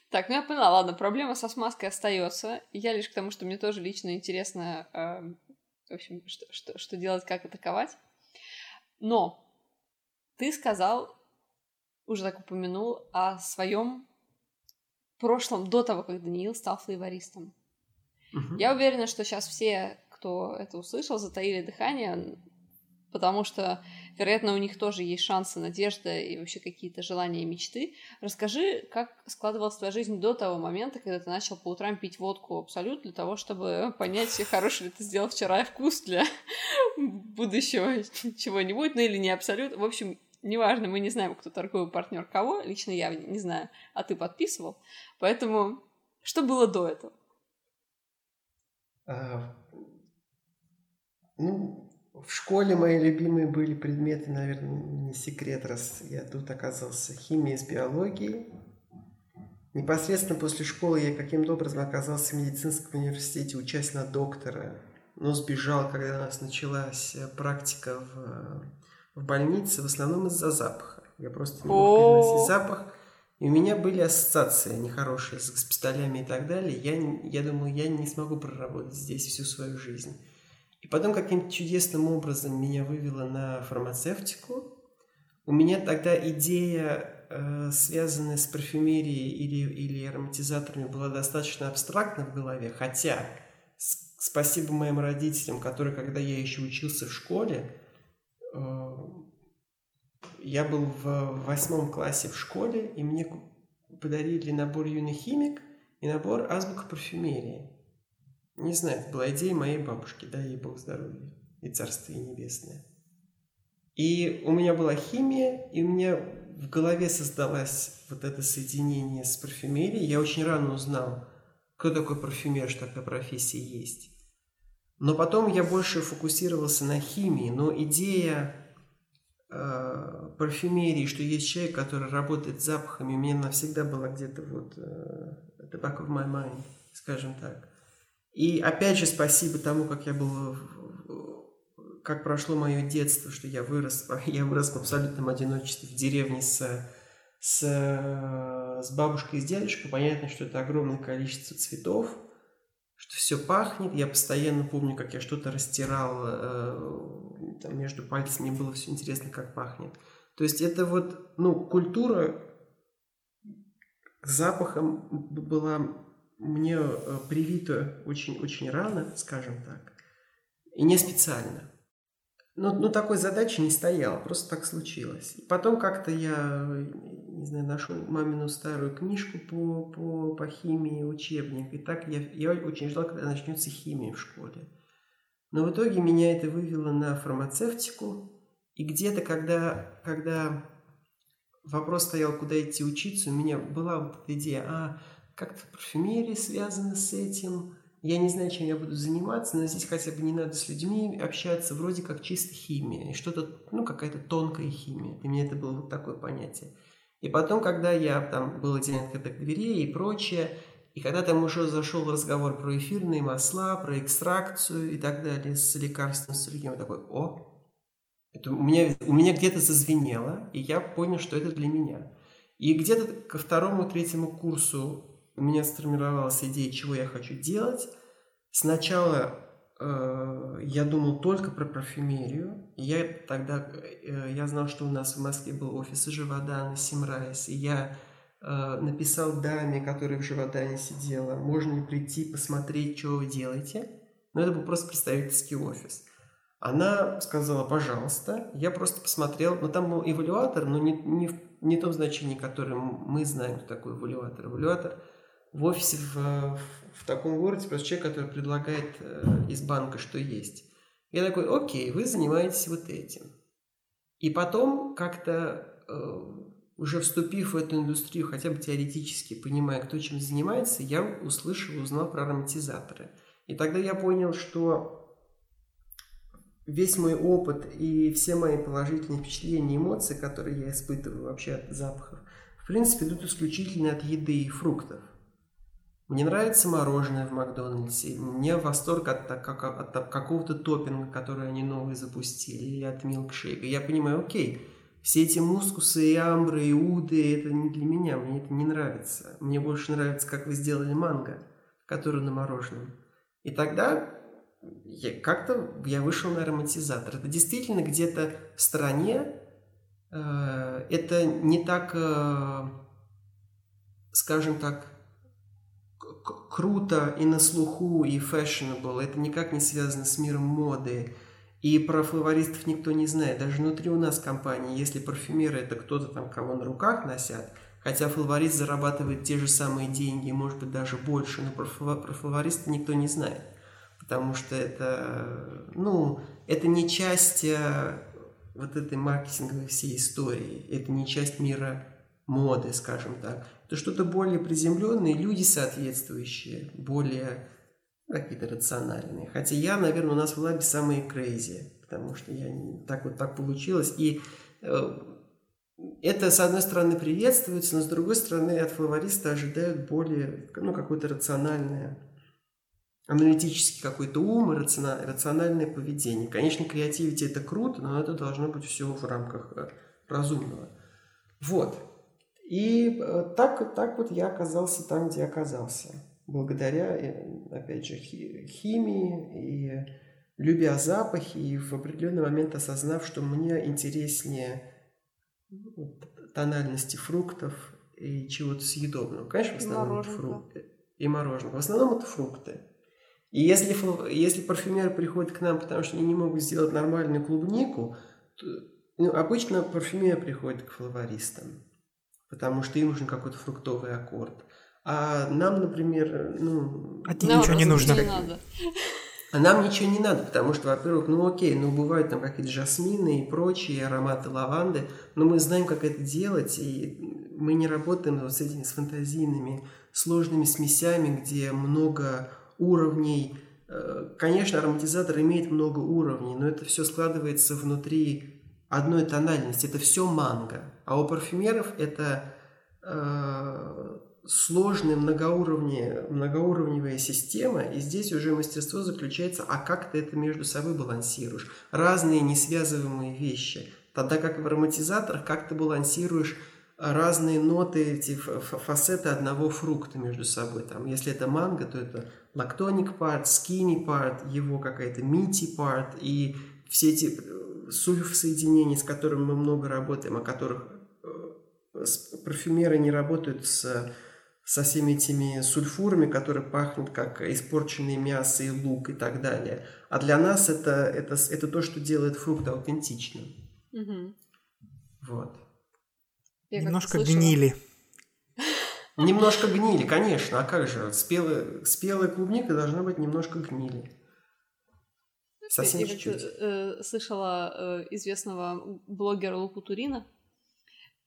Так, ну я поняла, ладно, проблема со смазкой остается. Я лишь к тому, что мне тоже лично интересно, эм, в общем, что, что, что делать, как атаковать. Но ты сказал, уже так упомянул, о своем прошлом до того, как Даниил стал флейвористом. Мгм. Я уверена, что сейчас все, кто это услышал, затаили дыхание, потому что, вероятно, у них тоже есть шансы, надежда и вообще какие-то желания и мечты. Расскажи, как складывалась твоя жизнь до того момента, когда ты начал по утрам пить водку Абсолют для того, чтобы понять, хороший ли ты сделал вчера вкус для будущего чего-нибудь, ну или не Абсолют. В общем, неважно, мы не знаем, кто торговый партнер кого, лично я не знаю, а ты подписывал. Поэтому что было до этого? А, ну, в школе мои любимые были предметы, наверное, не секрет, раз я тут оказался, химия с биологией. Непосредственно после школы я каким-то образом оказался в медицинском университете, учась на доктора, но сбежал, когда у нас началась э, практика в, э, в больнице, в основном из-за запаха. Я просто не мог переносить запах. И у меня были ассоциации нехорошие с госпиталями и так далее. Я, я думал, я не смогу проработать здесь всю свою жизнь. Потом каким-то чудесным образом меня вывело на фармацевтику. У меня тогда идея, э, связанная с парфюмерией или, или ароматизаторами, была достаточно абстрактна в голове, хотя спасибо моим родителям, которые, когда я еще учился в школе, э, я был в восьмом классе в школе, и мне подарили набор «Юный химик» и набор «Азбука парфюмерии». Не знаю, это была идея моей бабушки, да, ей Бог здоровья и царствие небесное. И у меня была химия, и у меня в голове создалось вот это соединение с парфюмерией. Я очень рано узнал, кто такой парфюмер, что такая профессия есть. Но потом я больше фокусировался на химии, но идея э, парфюмерии, что есть человек, который работает с запахами, у меня навсегда была где-то вот э, the back of my mind, скажем так. И опять же спасибо тому, как я был, как прошло мое детство, что я вырос, я вырос в абсолютном одиночестве в деревне с, с, с бабушкой и с дедушкой. Понятно, что это огромное количество цветов, что все пахнет. Я постоянно помню, как я что-то растирал э, там, между пальцами. Было все интересно, как пахнет. То есть это вот, ну, культура к запахам была мне э, привита очень-очень рано, скажем так, и не специально. Ну, ну, такой задачи не стояло, просто так случилось. И потом как-то я, не знаю, нашел мамину старую книжку по, по, по химии, учебник. И так я, я очень ждал, когда начнется химия в школе. Но в итоге меня это вывело на фармацевтику. И где-то, когда, когда вопрос стоял, куда идти учиться, у меня была вот эта идея, а как-то парфюмерия связана с этим, я не знаю, чем я буду заниматься, но здесь хотя бы не надо с людьми общаться, вроде как чисто химия, и что-то, ну, какая-то тонкая химия. Для меня это было вот такое понятие. И потом, когда я там был день открытых дверей и прочее, и когда там уже зашел разговор про эфирные масла, про экстракцию и так далее с лекарственным сырьем, я такой, о, это у меня, у меня где-то зазвенело, и я понял, что это для меня. И где-то ко второму, третьему курсу у меня сформировалась идея, чего я хочу делать. Сначала э, я думал только про парфюмерию. Я тогда, э, я знал, что у нас в Москве был офис и Givaudan а, Symrise, и я э, написал даме, которая в Givaudan е сидела, можно ли прийти посмотреть, что вы делаете. Но это был просто представительский офис. Она сказала, пожалуйста. Я просто посмотрел, но там был evaluator, но не, не, в, не в том значении, которое мы знаем, такой эвалюатор. Эвалюатор в офисе в, в, таком городе просто человек, который предлагает э, из банка, что есть. Я такой, окей, вы занимаетесь вот этим. И потом как-то э, уже вступив в эту индустрию, хотя бы теоретически, понимая, кто чем занимается, я услышал, узнал про ароматизаторы. И тогда я понял, что весь мой опыт и все мои положительные впечатления, эмоции, которые я испытываю вообще от запахов, в принципе, идут исключительно от еды и фруктов. Мне нравится мороженое в Макдональдсе. Мне восторг от, от, от, от какого-то топпинга, который они новые запустили, или от милкшейка. Я понимаю, окей, все эти мускусы и амбры и уды, это не для меня, мне это не нравится. Мне больше нравится, как вы сделали манго, который на мороженом. И тогда я, как-то я вышел на ароматизатор. Это действительно где-то в стране, э, это не так, э, скажем так, круто и на слуху, и fashionable. Это никак не связано с миром моды. И про флористов никто не знает. Даже внутри у нас компании, если парфюмеры это кто-то там, кого на руках носят, хотя flavorist зарабатывает те же самые деньги, может быть даже больше, но про, про flavorist а никто не знает. Потому что это, ну, это не часть э, вот этой маркетинговой всей истории. Это не часть мира моды, скажем так. Это что-то более приземленное, люди соответствующие, более какие-то рациональные. Хотя я, наверное, у нас в лабе самые crazy, потому что я не, так вот так получилось. И э, это, с одной стороны, приветствуется, но с другой стороны, от флориста ожидают более, ну, какое-то рациональное, аналитический какой-то ум и рациональное поведение. Конечно, креативити это круто, но это должно быть все в рамках э, разумного. Вот. И э, так, так вот я оказался там, где оказался благодаря, э, опять же, химии и любя запахи, и в определенный момент осознав, что мне интереснее тональности фруктов и чего-то съедобного. Конечно, в основном это фрукты. И мороженое. В основном это фрукты. И если, если парфюмеры приходят к нам, потому что они не могут сделать нормальную клубнику, то, ну, обычно парфюмеры приходят к флористам, потому что им нужен какой-то фруктовый аккорд. А нам, например, ну... А тебе ничего не нужно. Не надо. А нам ничего не надо, потому что, во-первых, ну окей, ну бывают там какие-то жасмины и прочие ароматы лаванды, но мы знаем, как это делать, и мы не работаем вот с этими с фантазийными сложными смесями, где много уровней. Э, конечно, ароматизатор имеет много уровней, но это все складывается внутри одной тональности. Это все манго. А у парфюмеров это э, сложная многоуровневая, многоуровневая система, и здесь уже мастерство заключается, а как ты это между собой балансируешь. Разные несвязываемые вещи. Тогда как в ароматизаторах, как ты балансируешь разные ноты, эти фасеты одного фрукта между собой. Там, если это манго, то это лактоник part, skinny part, его какая-то мити part, и все эти сульф-соединения, с которыми мы много работаем, о которых э, парфюмеры не работают с со всеми этими сульфурами, которые пахнут как испорченное мясо и лук и так далее. А для нас это, это, это то, что делает фрукт аутентичным. Угу. Вот. Я Немножко гнили. Немножко гнили, конечно. А как же? Спелая, спелая клубника должна быть немножко гнили. Совсем чуть-чуть. Я э, слышала э, известного блогера Луку Турина,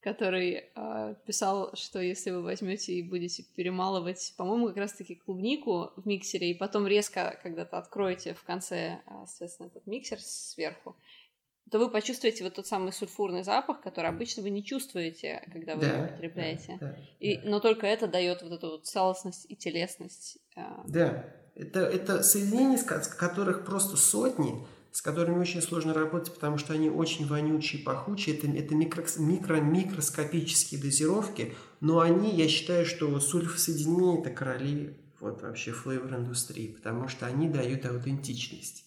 который э, писал, что если вы возьмете и будете перемалывать, по-моему, как раз-таки клубнику в миксере, и потом резко когда-то откроете в конце, а, соответственно, этот миксер сверху, то вы почувствуете вот тот самый сульфурный запах, который обычно вы не чувствуете, когда вы да, его употребляете. Да, да, и, да. Но только это дает вот эту вот целостность и телесность. А. Да, это, это соединения, с которых просто сотни, с которыми очень сложно работать, потому что они очень вонючие, пахучие. Это, это микро, микро, микроскопические дозировки, но они, я считаю, что сульфосоединения – это короли вот вообще флейвор-индустрии, потому что они дают аутентичность.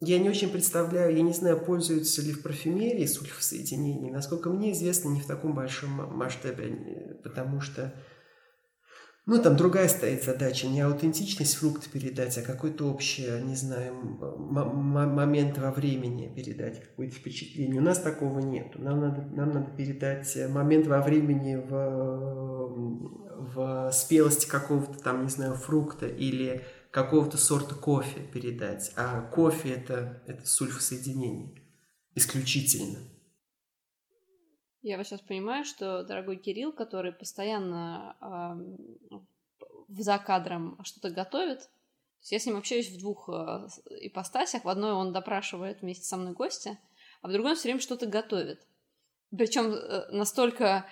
Я не очень представляю, я не знаю, пользуются ли в парфюмерии сульфосоединениями. Насколько мне известно, не в таком большом масштабе, потому что ну, там другая стоит задача, не аутентичность фрукта передать, а какой-то общий, не знаю, момент во времени передать, какое-то впечатление. У нас такого нет. Нам надо, нам надо передать момент во времени в, в спелости какого-то там, не знаю, фрукта или какого-то сорта кофе передать. А кофе это, это сульфосоединение исключительно. Я вот сейчас понимаю, что дорогой Кирилл, который постоянно э, за кадром что-то готовит, Я с ним общаюсь в двух э, ипостасях. В одной он допрашивает вместе со мной гостя, а в другой он все время что-то готовит. Причем э, настолько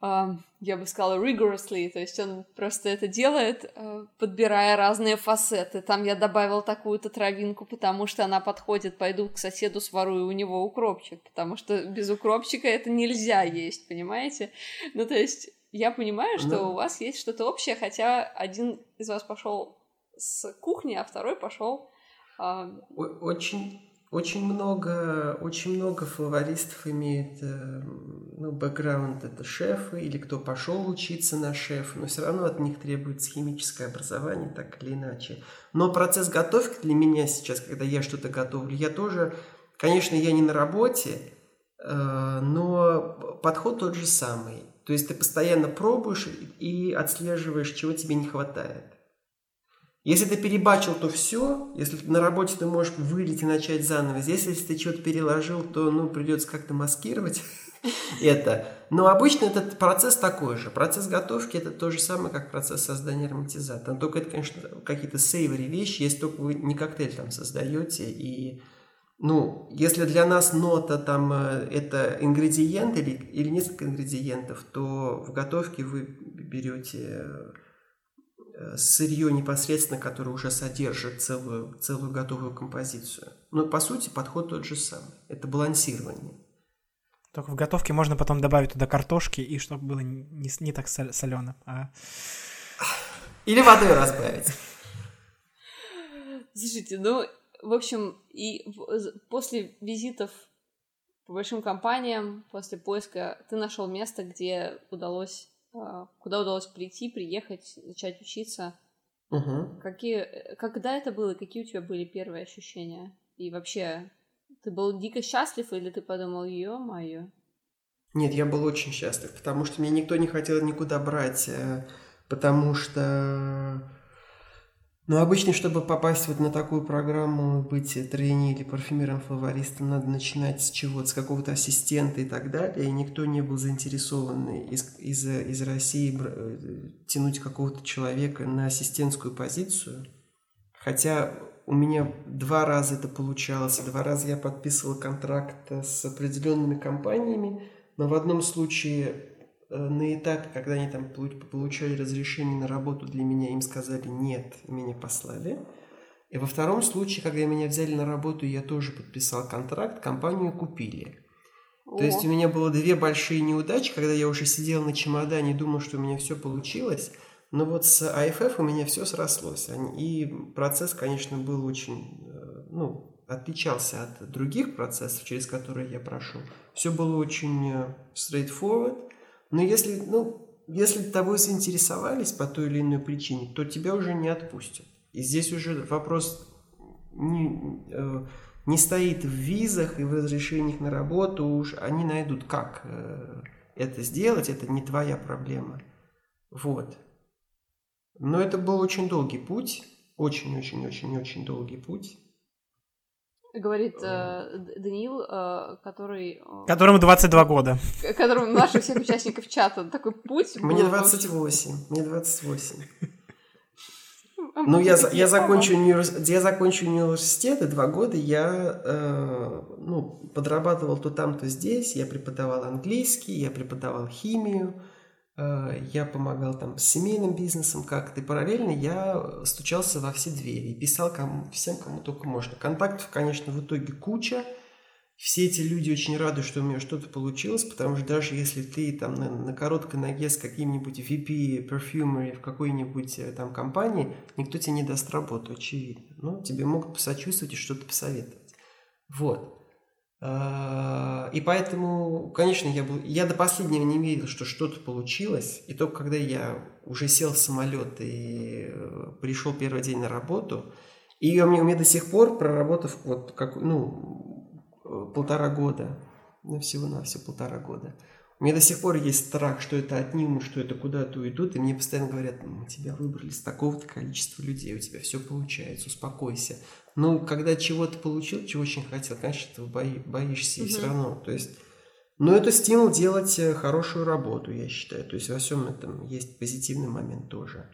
я бы сказала, rigorously, то есть он просто это делает, э, подбирая разные фасеты. Там я добавил такую-то травинку, потому что она подходит, пойду к соседу сворую у него укропчик, потому что без укропчика это нельзя есть, понимаете? Ну, то есть я понимаю, что у вас есть что-то общее, хотя один из вас пошел с кухни, а второй пошел... Очень очень много, очень много флористов имеют э, ну, бэкграунд, это шефы или кто пошел учиться на шефа, но все равно от них требуется химическое образование, так или иначе. Но процесс готовки для меня сейчас, когда я что-то готовлю, я тоже, конечно, я не на работе, э, но подход тот же самый. То есть ты постоянно пробуешь и отслеживаешь, чего тебе не хватает. Если ты перебачил, то все. Если на работе ты можешь вылить и начать заново. Здесь, если ты что-то переложил, то ну, придется как-то маскировать это. Но обычно этот процесс такой же. Процесс готовки это то же самое, как процесс создания ароматизатора. Только это, конечно, какие-то сейвери вещи, если только вы не коктейль там создаете. И, ну, если для нас нота там э, это ингредиент или, или несколько ингредиентов, то в готовке вы берете Э, сырье непосредственно, которое уже содержит целую, целую готовую композицию. Но по сути подход тот же самый. Это балансирование. Только в готовке можно потом добавить туда картошки, и чтобы было не, не так солено. А... Или водой разбавить. Слушайте, ну, в общем, и после визитов по большим компаниям, после поиска, ты нашел место, где удалось куда удалось прийти, приехать, начать учиться. Угу. Какие, когда это было, какие у тебя были первые ощущения? И вообще, ты был дико счастлив или ты подумал, ё-моё? Нет, я был очень счастлив, потому что меня никто не хотел никуда брать, э, потому что но ну, обычно, чтобы попасть вот на такую программу, быть трени или парфюмером-флористом, надо начинать с чего-то, с какого-то ассистента и так далее. И никто не был заинтересован из, из, из России э, тянуть какого-то человека на ассистентскую позицию. Хотя у меня два раза это получалось. Два раза я подписывал контракт с определенными компаниями, но в одном случае на этапе, когда они там получали разрешение на работу для меня, им сказали нет, и меня послали. И во втором случае, когда меня взяли на работу, я тоже подписал контракт, компанию купили. О. То есть у меня было две большие неудачи, когда я уже сидел на чемодане и думал, что у меня все получилось. Но вот с AFF у меня все срослось. И процесс, конечно, был очень, э, ну, отличался от других процессов, через которые я прошел. Все было очень э, straightforward. Но если, ну, если тобой заинтересовались по той или иной причине, то тебя уже не отпустят. И здесь уже вопрос не, э, не стоит в визах и в разрешениях на работу, уж они найдут, как э, это сделать, это не твоя проблема. Вот. Но это был очень долгий путь, очень-очень-очень-очень долгий путь. Говорит э, Даниил, э, который... Э, Которому 22 года. Которому наших всех участников чата такой путь. Мне 28. Мне 28. А ну, я, я, закончу я закончу университет, и два года я э, ну, подрабатывал то там, то здесь. Я преподавал английский, я преподавал химию, Э, я помогал там с семейным бизнесом как-то, и параллельно я стучался во все двери и писал кому, всем, кому только можно. Контактов, конечно, в итоге куча. Все эти люди очень рады, что у меня что-то получилось, потому что даже если ты там на, на короткой ноге с каким-нибудь VP, perfumery в какой-нибудь э, там компании, никто тебе не даст работу, очевидно. Ну, тебе могут посочувствовать и что-то посоветовать. Вот. А, и поэтому, конечно, я, был, я до последнего не верил, что что-то получилось. И только когда я уже сел в самолет и э, пришел первый день на работу, и у меня, у меня до сих пор, проработав вот как, ну, э, полтора года, ну, всего-навсего полтора года, у меня до сих пор есть страх, что это отнимут, что это куда-то уйдут, и мне постоянно говорят, мы тебя выбрали с такого-то количества людей, у тебя все получается, успокойся. Но когда чего-то получил, чего очень хотел, конечно, ты бои, боишься угу. и все равно, то есть... Но это стимул делать э, хорошую работу, я считаю. То есть во всем этом есть позитивный момент тоже.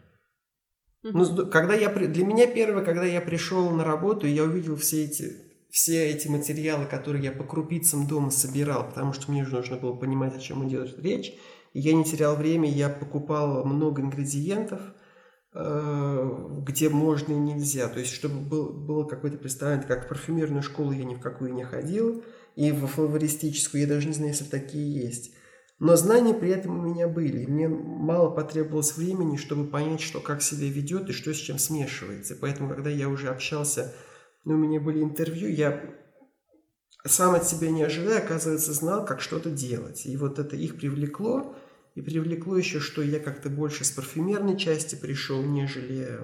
Ну, когда я, для меня первое, когда я пришел на работу, я увидел все эти, все эти материалы, которые я по крупицам дома собирал, потому что мне нужно было понимать, о чем идет речь. И я не терял время, я покупал много ингредиентов, где можно и нельзя. То есть, чтобы был, было какое-то представление, как в парфюмерную школу я ни в какую не ходил, и в флористическую я даже не знаю, если такие есть. Но знания при этом у меня были. Мне мало потребовалось времени, чтобы понять, что как себя ведет и что с чем смешивается. Поэтому, когда я уже общался, ну, у меня были интервью, я сам от себя не ожидая, оказывается, знал, как что-то делать. И вот это их привлекло. И привлекло еще, что я как-то больше с парфюмерной части пришел, нежели,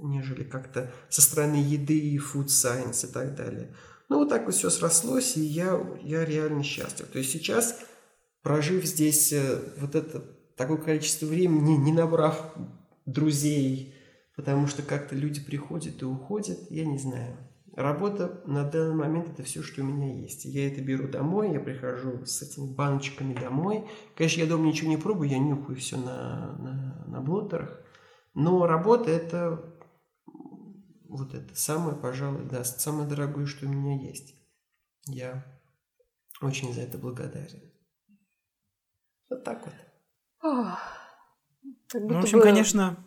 нежели как-то со стороны еды, food science и так далее. Ну, вот так вот все срослось, и я, я реально счастлив. То есть сейчас прожив здесь э, вот это такое количество времени, не набрав друзей, потому что как-то люди приходят и уходят, я не знаю. Работа на данный момент это все, что у меня есть. Я это беру домой, я прихожу с этими баночками домой. Конечно, я дома ничего не пробую, я нюхаю все на, на, на блотерах. Но работа это вот это самое, пожалуй, да, самое дорогое, что у меня есть. Я очень за это благодарен. Вот так вот. ну, в общем, бы... конечно...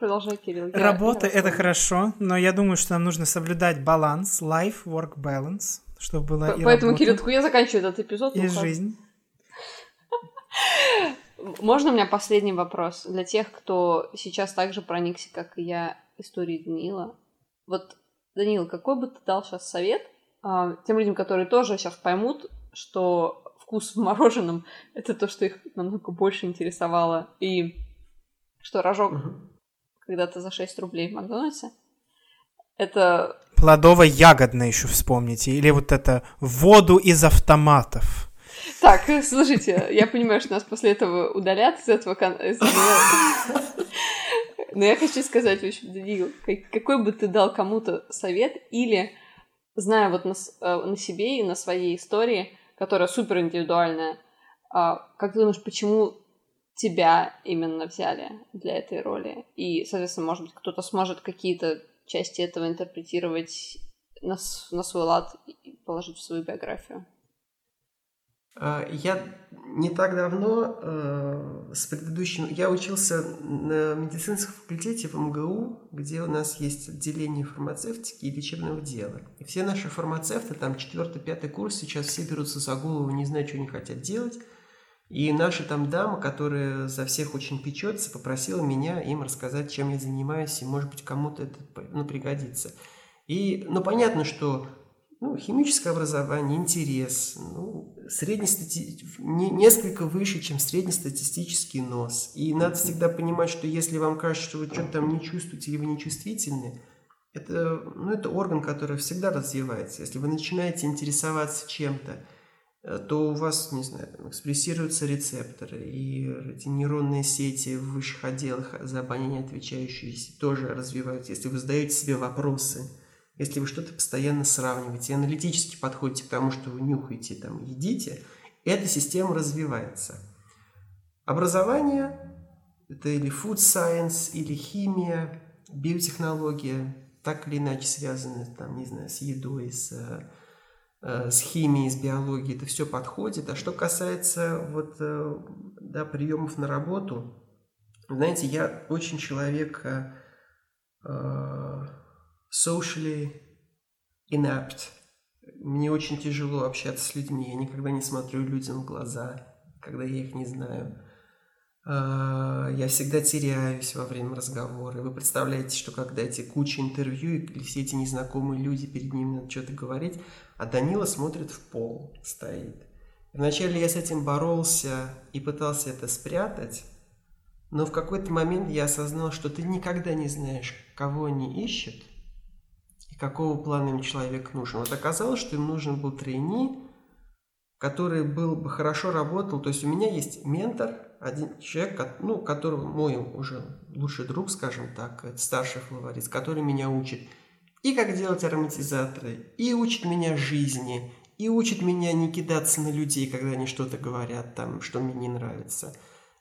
Продолжай, Кирилл. Работа — это хорошо, но я думаю, что нам нужно соблюдать баланс, life-work balance, чтобы было По- и Поэтому, работа, Кирилл, я заканчиваю этот эпизод. И жизнь. Можно у меня последний вопрос для тех, кто сейчас также проникся, как и я, историей Даниила? Вот, Даниил, какой бы ты дал сейчас совет а, тем людям, которые тоже сейчас поймут, что вкус в мороженом — это то, что их намного больше интересовало. И что рожок. Когда-то за 6 рублей в Макдональдсе — это... Плодово-ягодное еще вспомните. Или вот это воду из автоматов. Так, слушайте, я понимаю, что нас после этого удалят из этого канала. Но я хочу сказать, в общем, Даниил, какой бы ты дал кому-то совет или, зная вот на, э, на себе и на своей истории, которая супер индивидуальная. А, как ты думаешь, почему тебя именно взяли для этой роли? И, соответственно, может быть, кто-то сможет какие-то части этого интерпретировать на, на свой лад и положить в свою биографию? А, я не так давно э, с предыдущим... Я учился на медицинском факультете в МГУ, где у нас есть отделение фармацевтики и лечебного дела. И все наши фармацевты, там 4-5 курс, сейчас все берутся за голову, не знают, что они хотят делать. И наша там дама, которая за всех очень печется, попросила меня им рассказать, чем я занимаюсь, и, может быть, кому-то это ну, пригодится. И, ну, понятно, что ну, химическое образование, интерес, ну, среднестати... не, несколько выше, чем среднестатистический нос. И надо всегда понимать, что если вам кажется, что вы что-то там не чувствуете или вы не чувствительны, это, ну, это орган, который всегда развивается. Если вы начинаете интересоваться чем-то, то у вас, не знаю, там, экспрессируются рецепторы, и эти нейронные сети в высших отделах за обоняние отвечающие тоже развиваются. Если вы задаете себе вопросы – если вы что-то постоянно сравниваете, аналитически подходите к тому, что вы нюхаете, там, едите, эта система развивается. Образование – это или food science, или химия, биотехнология, так или иначе связаны, там, не знаю, с едой, с, э, с химией, с биологией, это все подходит. А что касается вот, э, да, приемов на работу, знаете, я очень человек э, socially inept. Мне очень тяжело общаться с людьми. Я никогда не смотрю людям в глаза, когда я их не знаю. А, я всегда теряюсь во время разговора. Вы представляете, что когда эти куча интервью и все эти незнакомые люди перед ними надо что-то говорить, а Данила смотрит в пол, стоит. Вначале я с этим боролся и пытался это спрятать, но в какой-то момент я осознал, что ты никогда не знаешь, кого они ищут, какого плана им человек нужен. Вот оказалось, что им нужен был трейни, который был бы хорошо работал. То есть у меня есть ментор, один человек, ну, который мой уже лучший друг, скажем так, это старший флорист, который меня учит и как делать ароматизаторы, и учит меня жизни, и учит меня не кидаться на людей, когда они что-то говорят, там, что мне не нравится.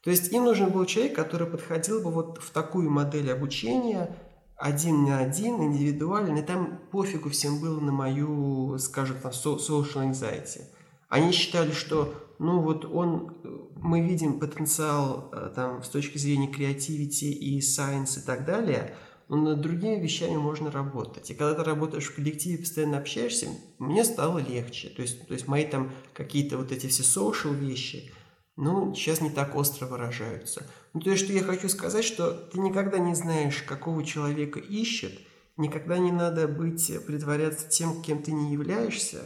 То есть им нужен был человек, который подходил бы вот в такую модель обучения, один на один, индивидуально, и там пофигу всем было на мою, скажем, там, social anxiety. Они считали, что, ну вот он, мы видим потенциал э, там с точки зрения креативити и science и так далее, но над другими вещами можно работать. И когда ты работаешь в коллективе, постоянно общаешься, мне стало легче. То есть, то есть мои там какие-то вот эти все social вещи, ну, сейчас не так остро выражаются. Ну, то есть, что я хочу сказать, что ты никогда не знаешь, какого человека ищет, никогда не надо быть, притворяться тем, кем ты не являешься,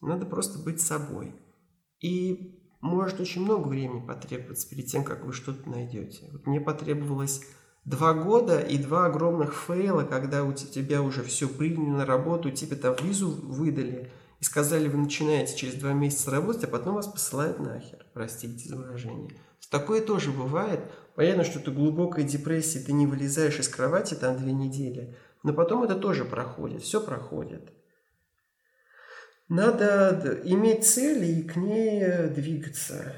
надо просто быть собой. И может очень много времени потребоваться перед тем, как вы что-то найдете. Вот мне потребовалось два года и два огромных фейла, когда у тебя уже все приняли на работу, тебе там визу выдали и сказали, вы начинаете через два месяца работать, а потом вас посылают нахер, простите за выражение. Такое тоже бывает. Понятно, что ты глубокой депрессии, ты не вылезаешь из кровати там две недели, но потом это тоже проходит, все проходит. Надо иметь цель и к ней двигаться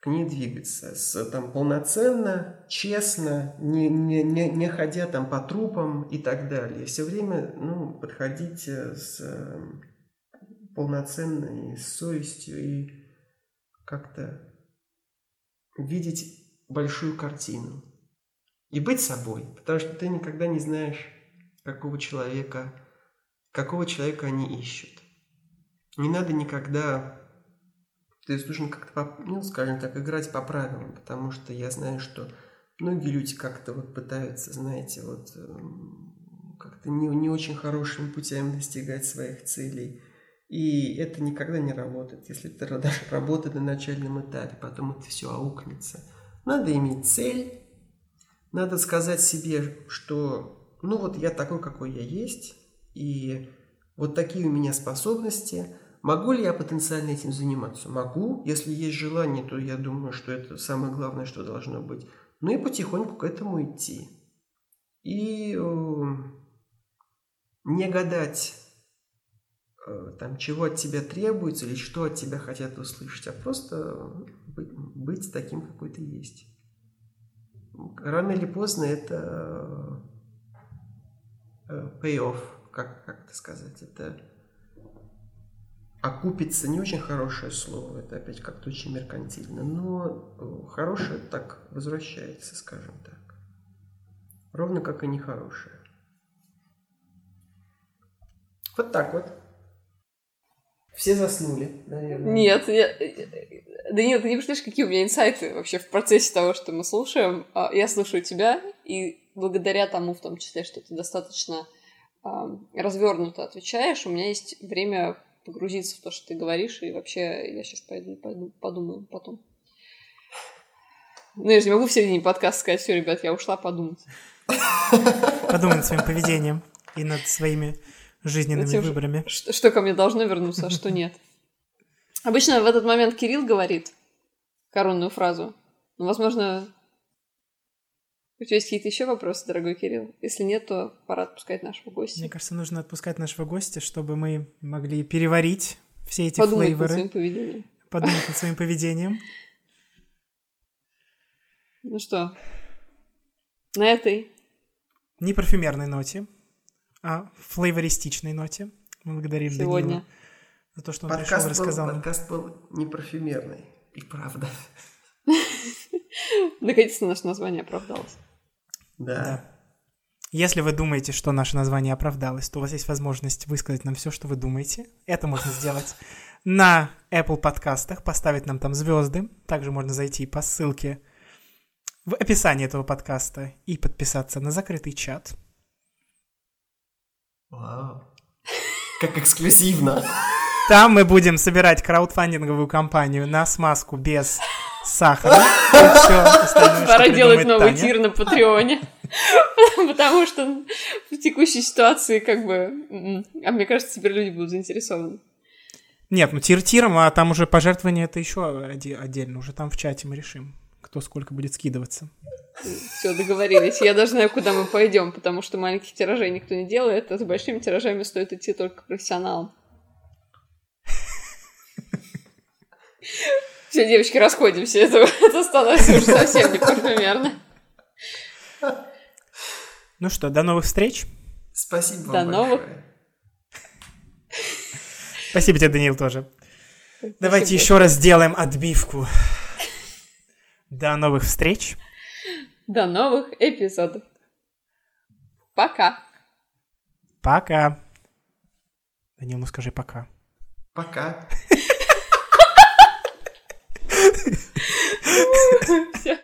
к ней двигаться с, там, полноценно, честно, не, не, не, не ходя там по трупам и так далее. Все время ну, подходить с полноценной с совестью и как-то видеть большую картину. И быть собой, потому что ты никогда не знаешь, какого человека, какого человека они ищут. Не надо никогда то есть нужно как-то, ну, скажем так, играть по правилам, потому что я знаю, что многие люди как-то вот пытаются, знаете, вот эм, как-то не, не очень хорошими путями достигать своих целей. И это никогда не работает, если это даже работает на начальном этапе, потом это все аукнется. Надо иметь цель, надо сказать себе, что ну вот я такой, какой я есть, и вот такие у меня способности – Могу ли я потенциально этим заниматься? Могу. Если есть желание, то я думаю, что это самое главное, что должно быть. Ну и потихоньку к этому идти. И э, не гадать, э, там, чего от тебя требуется или что от тебя хотят услышать, а просто быть, быть таким, какой ты есть. Рано или поздно это э, pay-off, как, как это сказать, это окупится не очень хорошее слово, это опять как-то очень меркантильно, но э, хорошее так возвращается, скажем так. Ровно как и нехорошее. Вот так вот. Все заснули, наверное. Нет, я... да нет, ты не представляешь, какие у меня инсайты вообще в процессе того, что мы слушаем. А, я слушаю тебя, и благодаря тому, в том числе, что ты достаточно развернуто отвечаешь, у меня есть время погрузиться в то, что ты говоришь, и вообще я сейчас пойду, пойду подумаю потом. Ну, я же не могу в середине подкаста сказать, все, ребят, я ушла подумать. Подумай над своим поведением и над своими жизненными тем, выборами. Что, что ко мне должно вернуться, а что нет. Обычно в этот момент Кирилл говорит коронную фразу. Но, возможно, у тебя есть какие-то еще вопросы, дорогой Кирилл? Если нет, то пора отпускать нашего гостя. Мне кажется, нужно отпускать нашего гостя, чтобы мы могли переварить все эти Подумать флейворы. над своим поведением. Подумать над своим поведением. Ну что, на этой... Не парфюмерной ноте, а флейвористичной ноте. Мы благодарим Сегодня. Данила за то, что он подкаст пришел и рассказал был, Подкаст был не парфюмерный, и правда. Наконец-то наше название оправдалось. Да. Если вы думаете, что наше название оправдалось, то у вас есть возможность высказать нам все, что вы думаете. Это можно сделать на Apple подкастах, поставить нам там звезды. Также можно зайти по ссылке в описании этого подкаста и подписаться на закрытый чат. Вау. Как эксклюзивно. Там мы будем собирать краудфандинговую кампанию на смазку без сахара. Пора делать новый тир на Патреоне. Потому что в текущей ситуации как бы... А мне кажется, теперь люди будут заинтересованы. Нет, ну тир тиром, а там уже пожертвование это еще отдельно. Уже там в чате мы решим, кто сколько будет скидываться. Все, договорились. Я даже знаю, куда мы пойдем, потому что маленьких тиражей никто не делает, а с большими тиражами стоит идти только профессионалам. Все, девочки, расходимся. Это, это становится уже совсем не парфюмерно. Ну что, до новых встреч. Спасибо До вам новых. большое. Спасибо тебе, Даниил, тоже. Давайте Спасибо. еще раз сделаем отбивку. До новых встреч. До новых эпизодов. Пока. Пока. Данил, ну скажи пока. Пока. Все.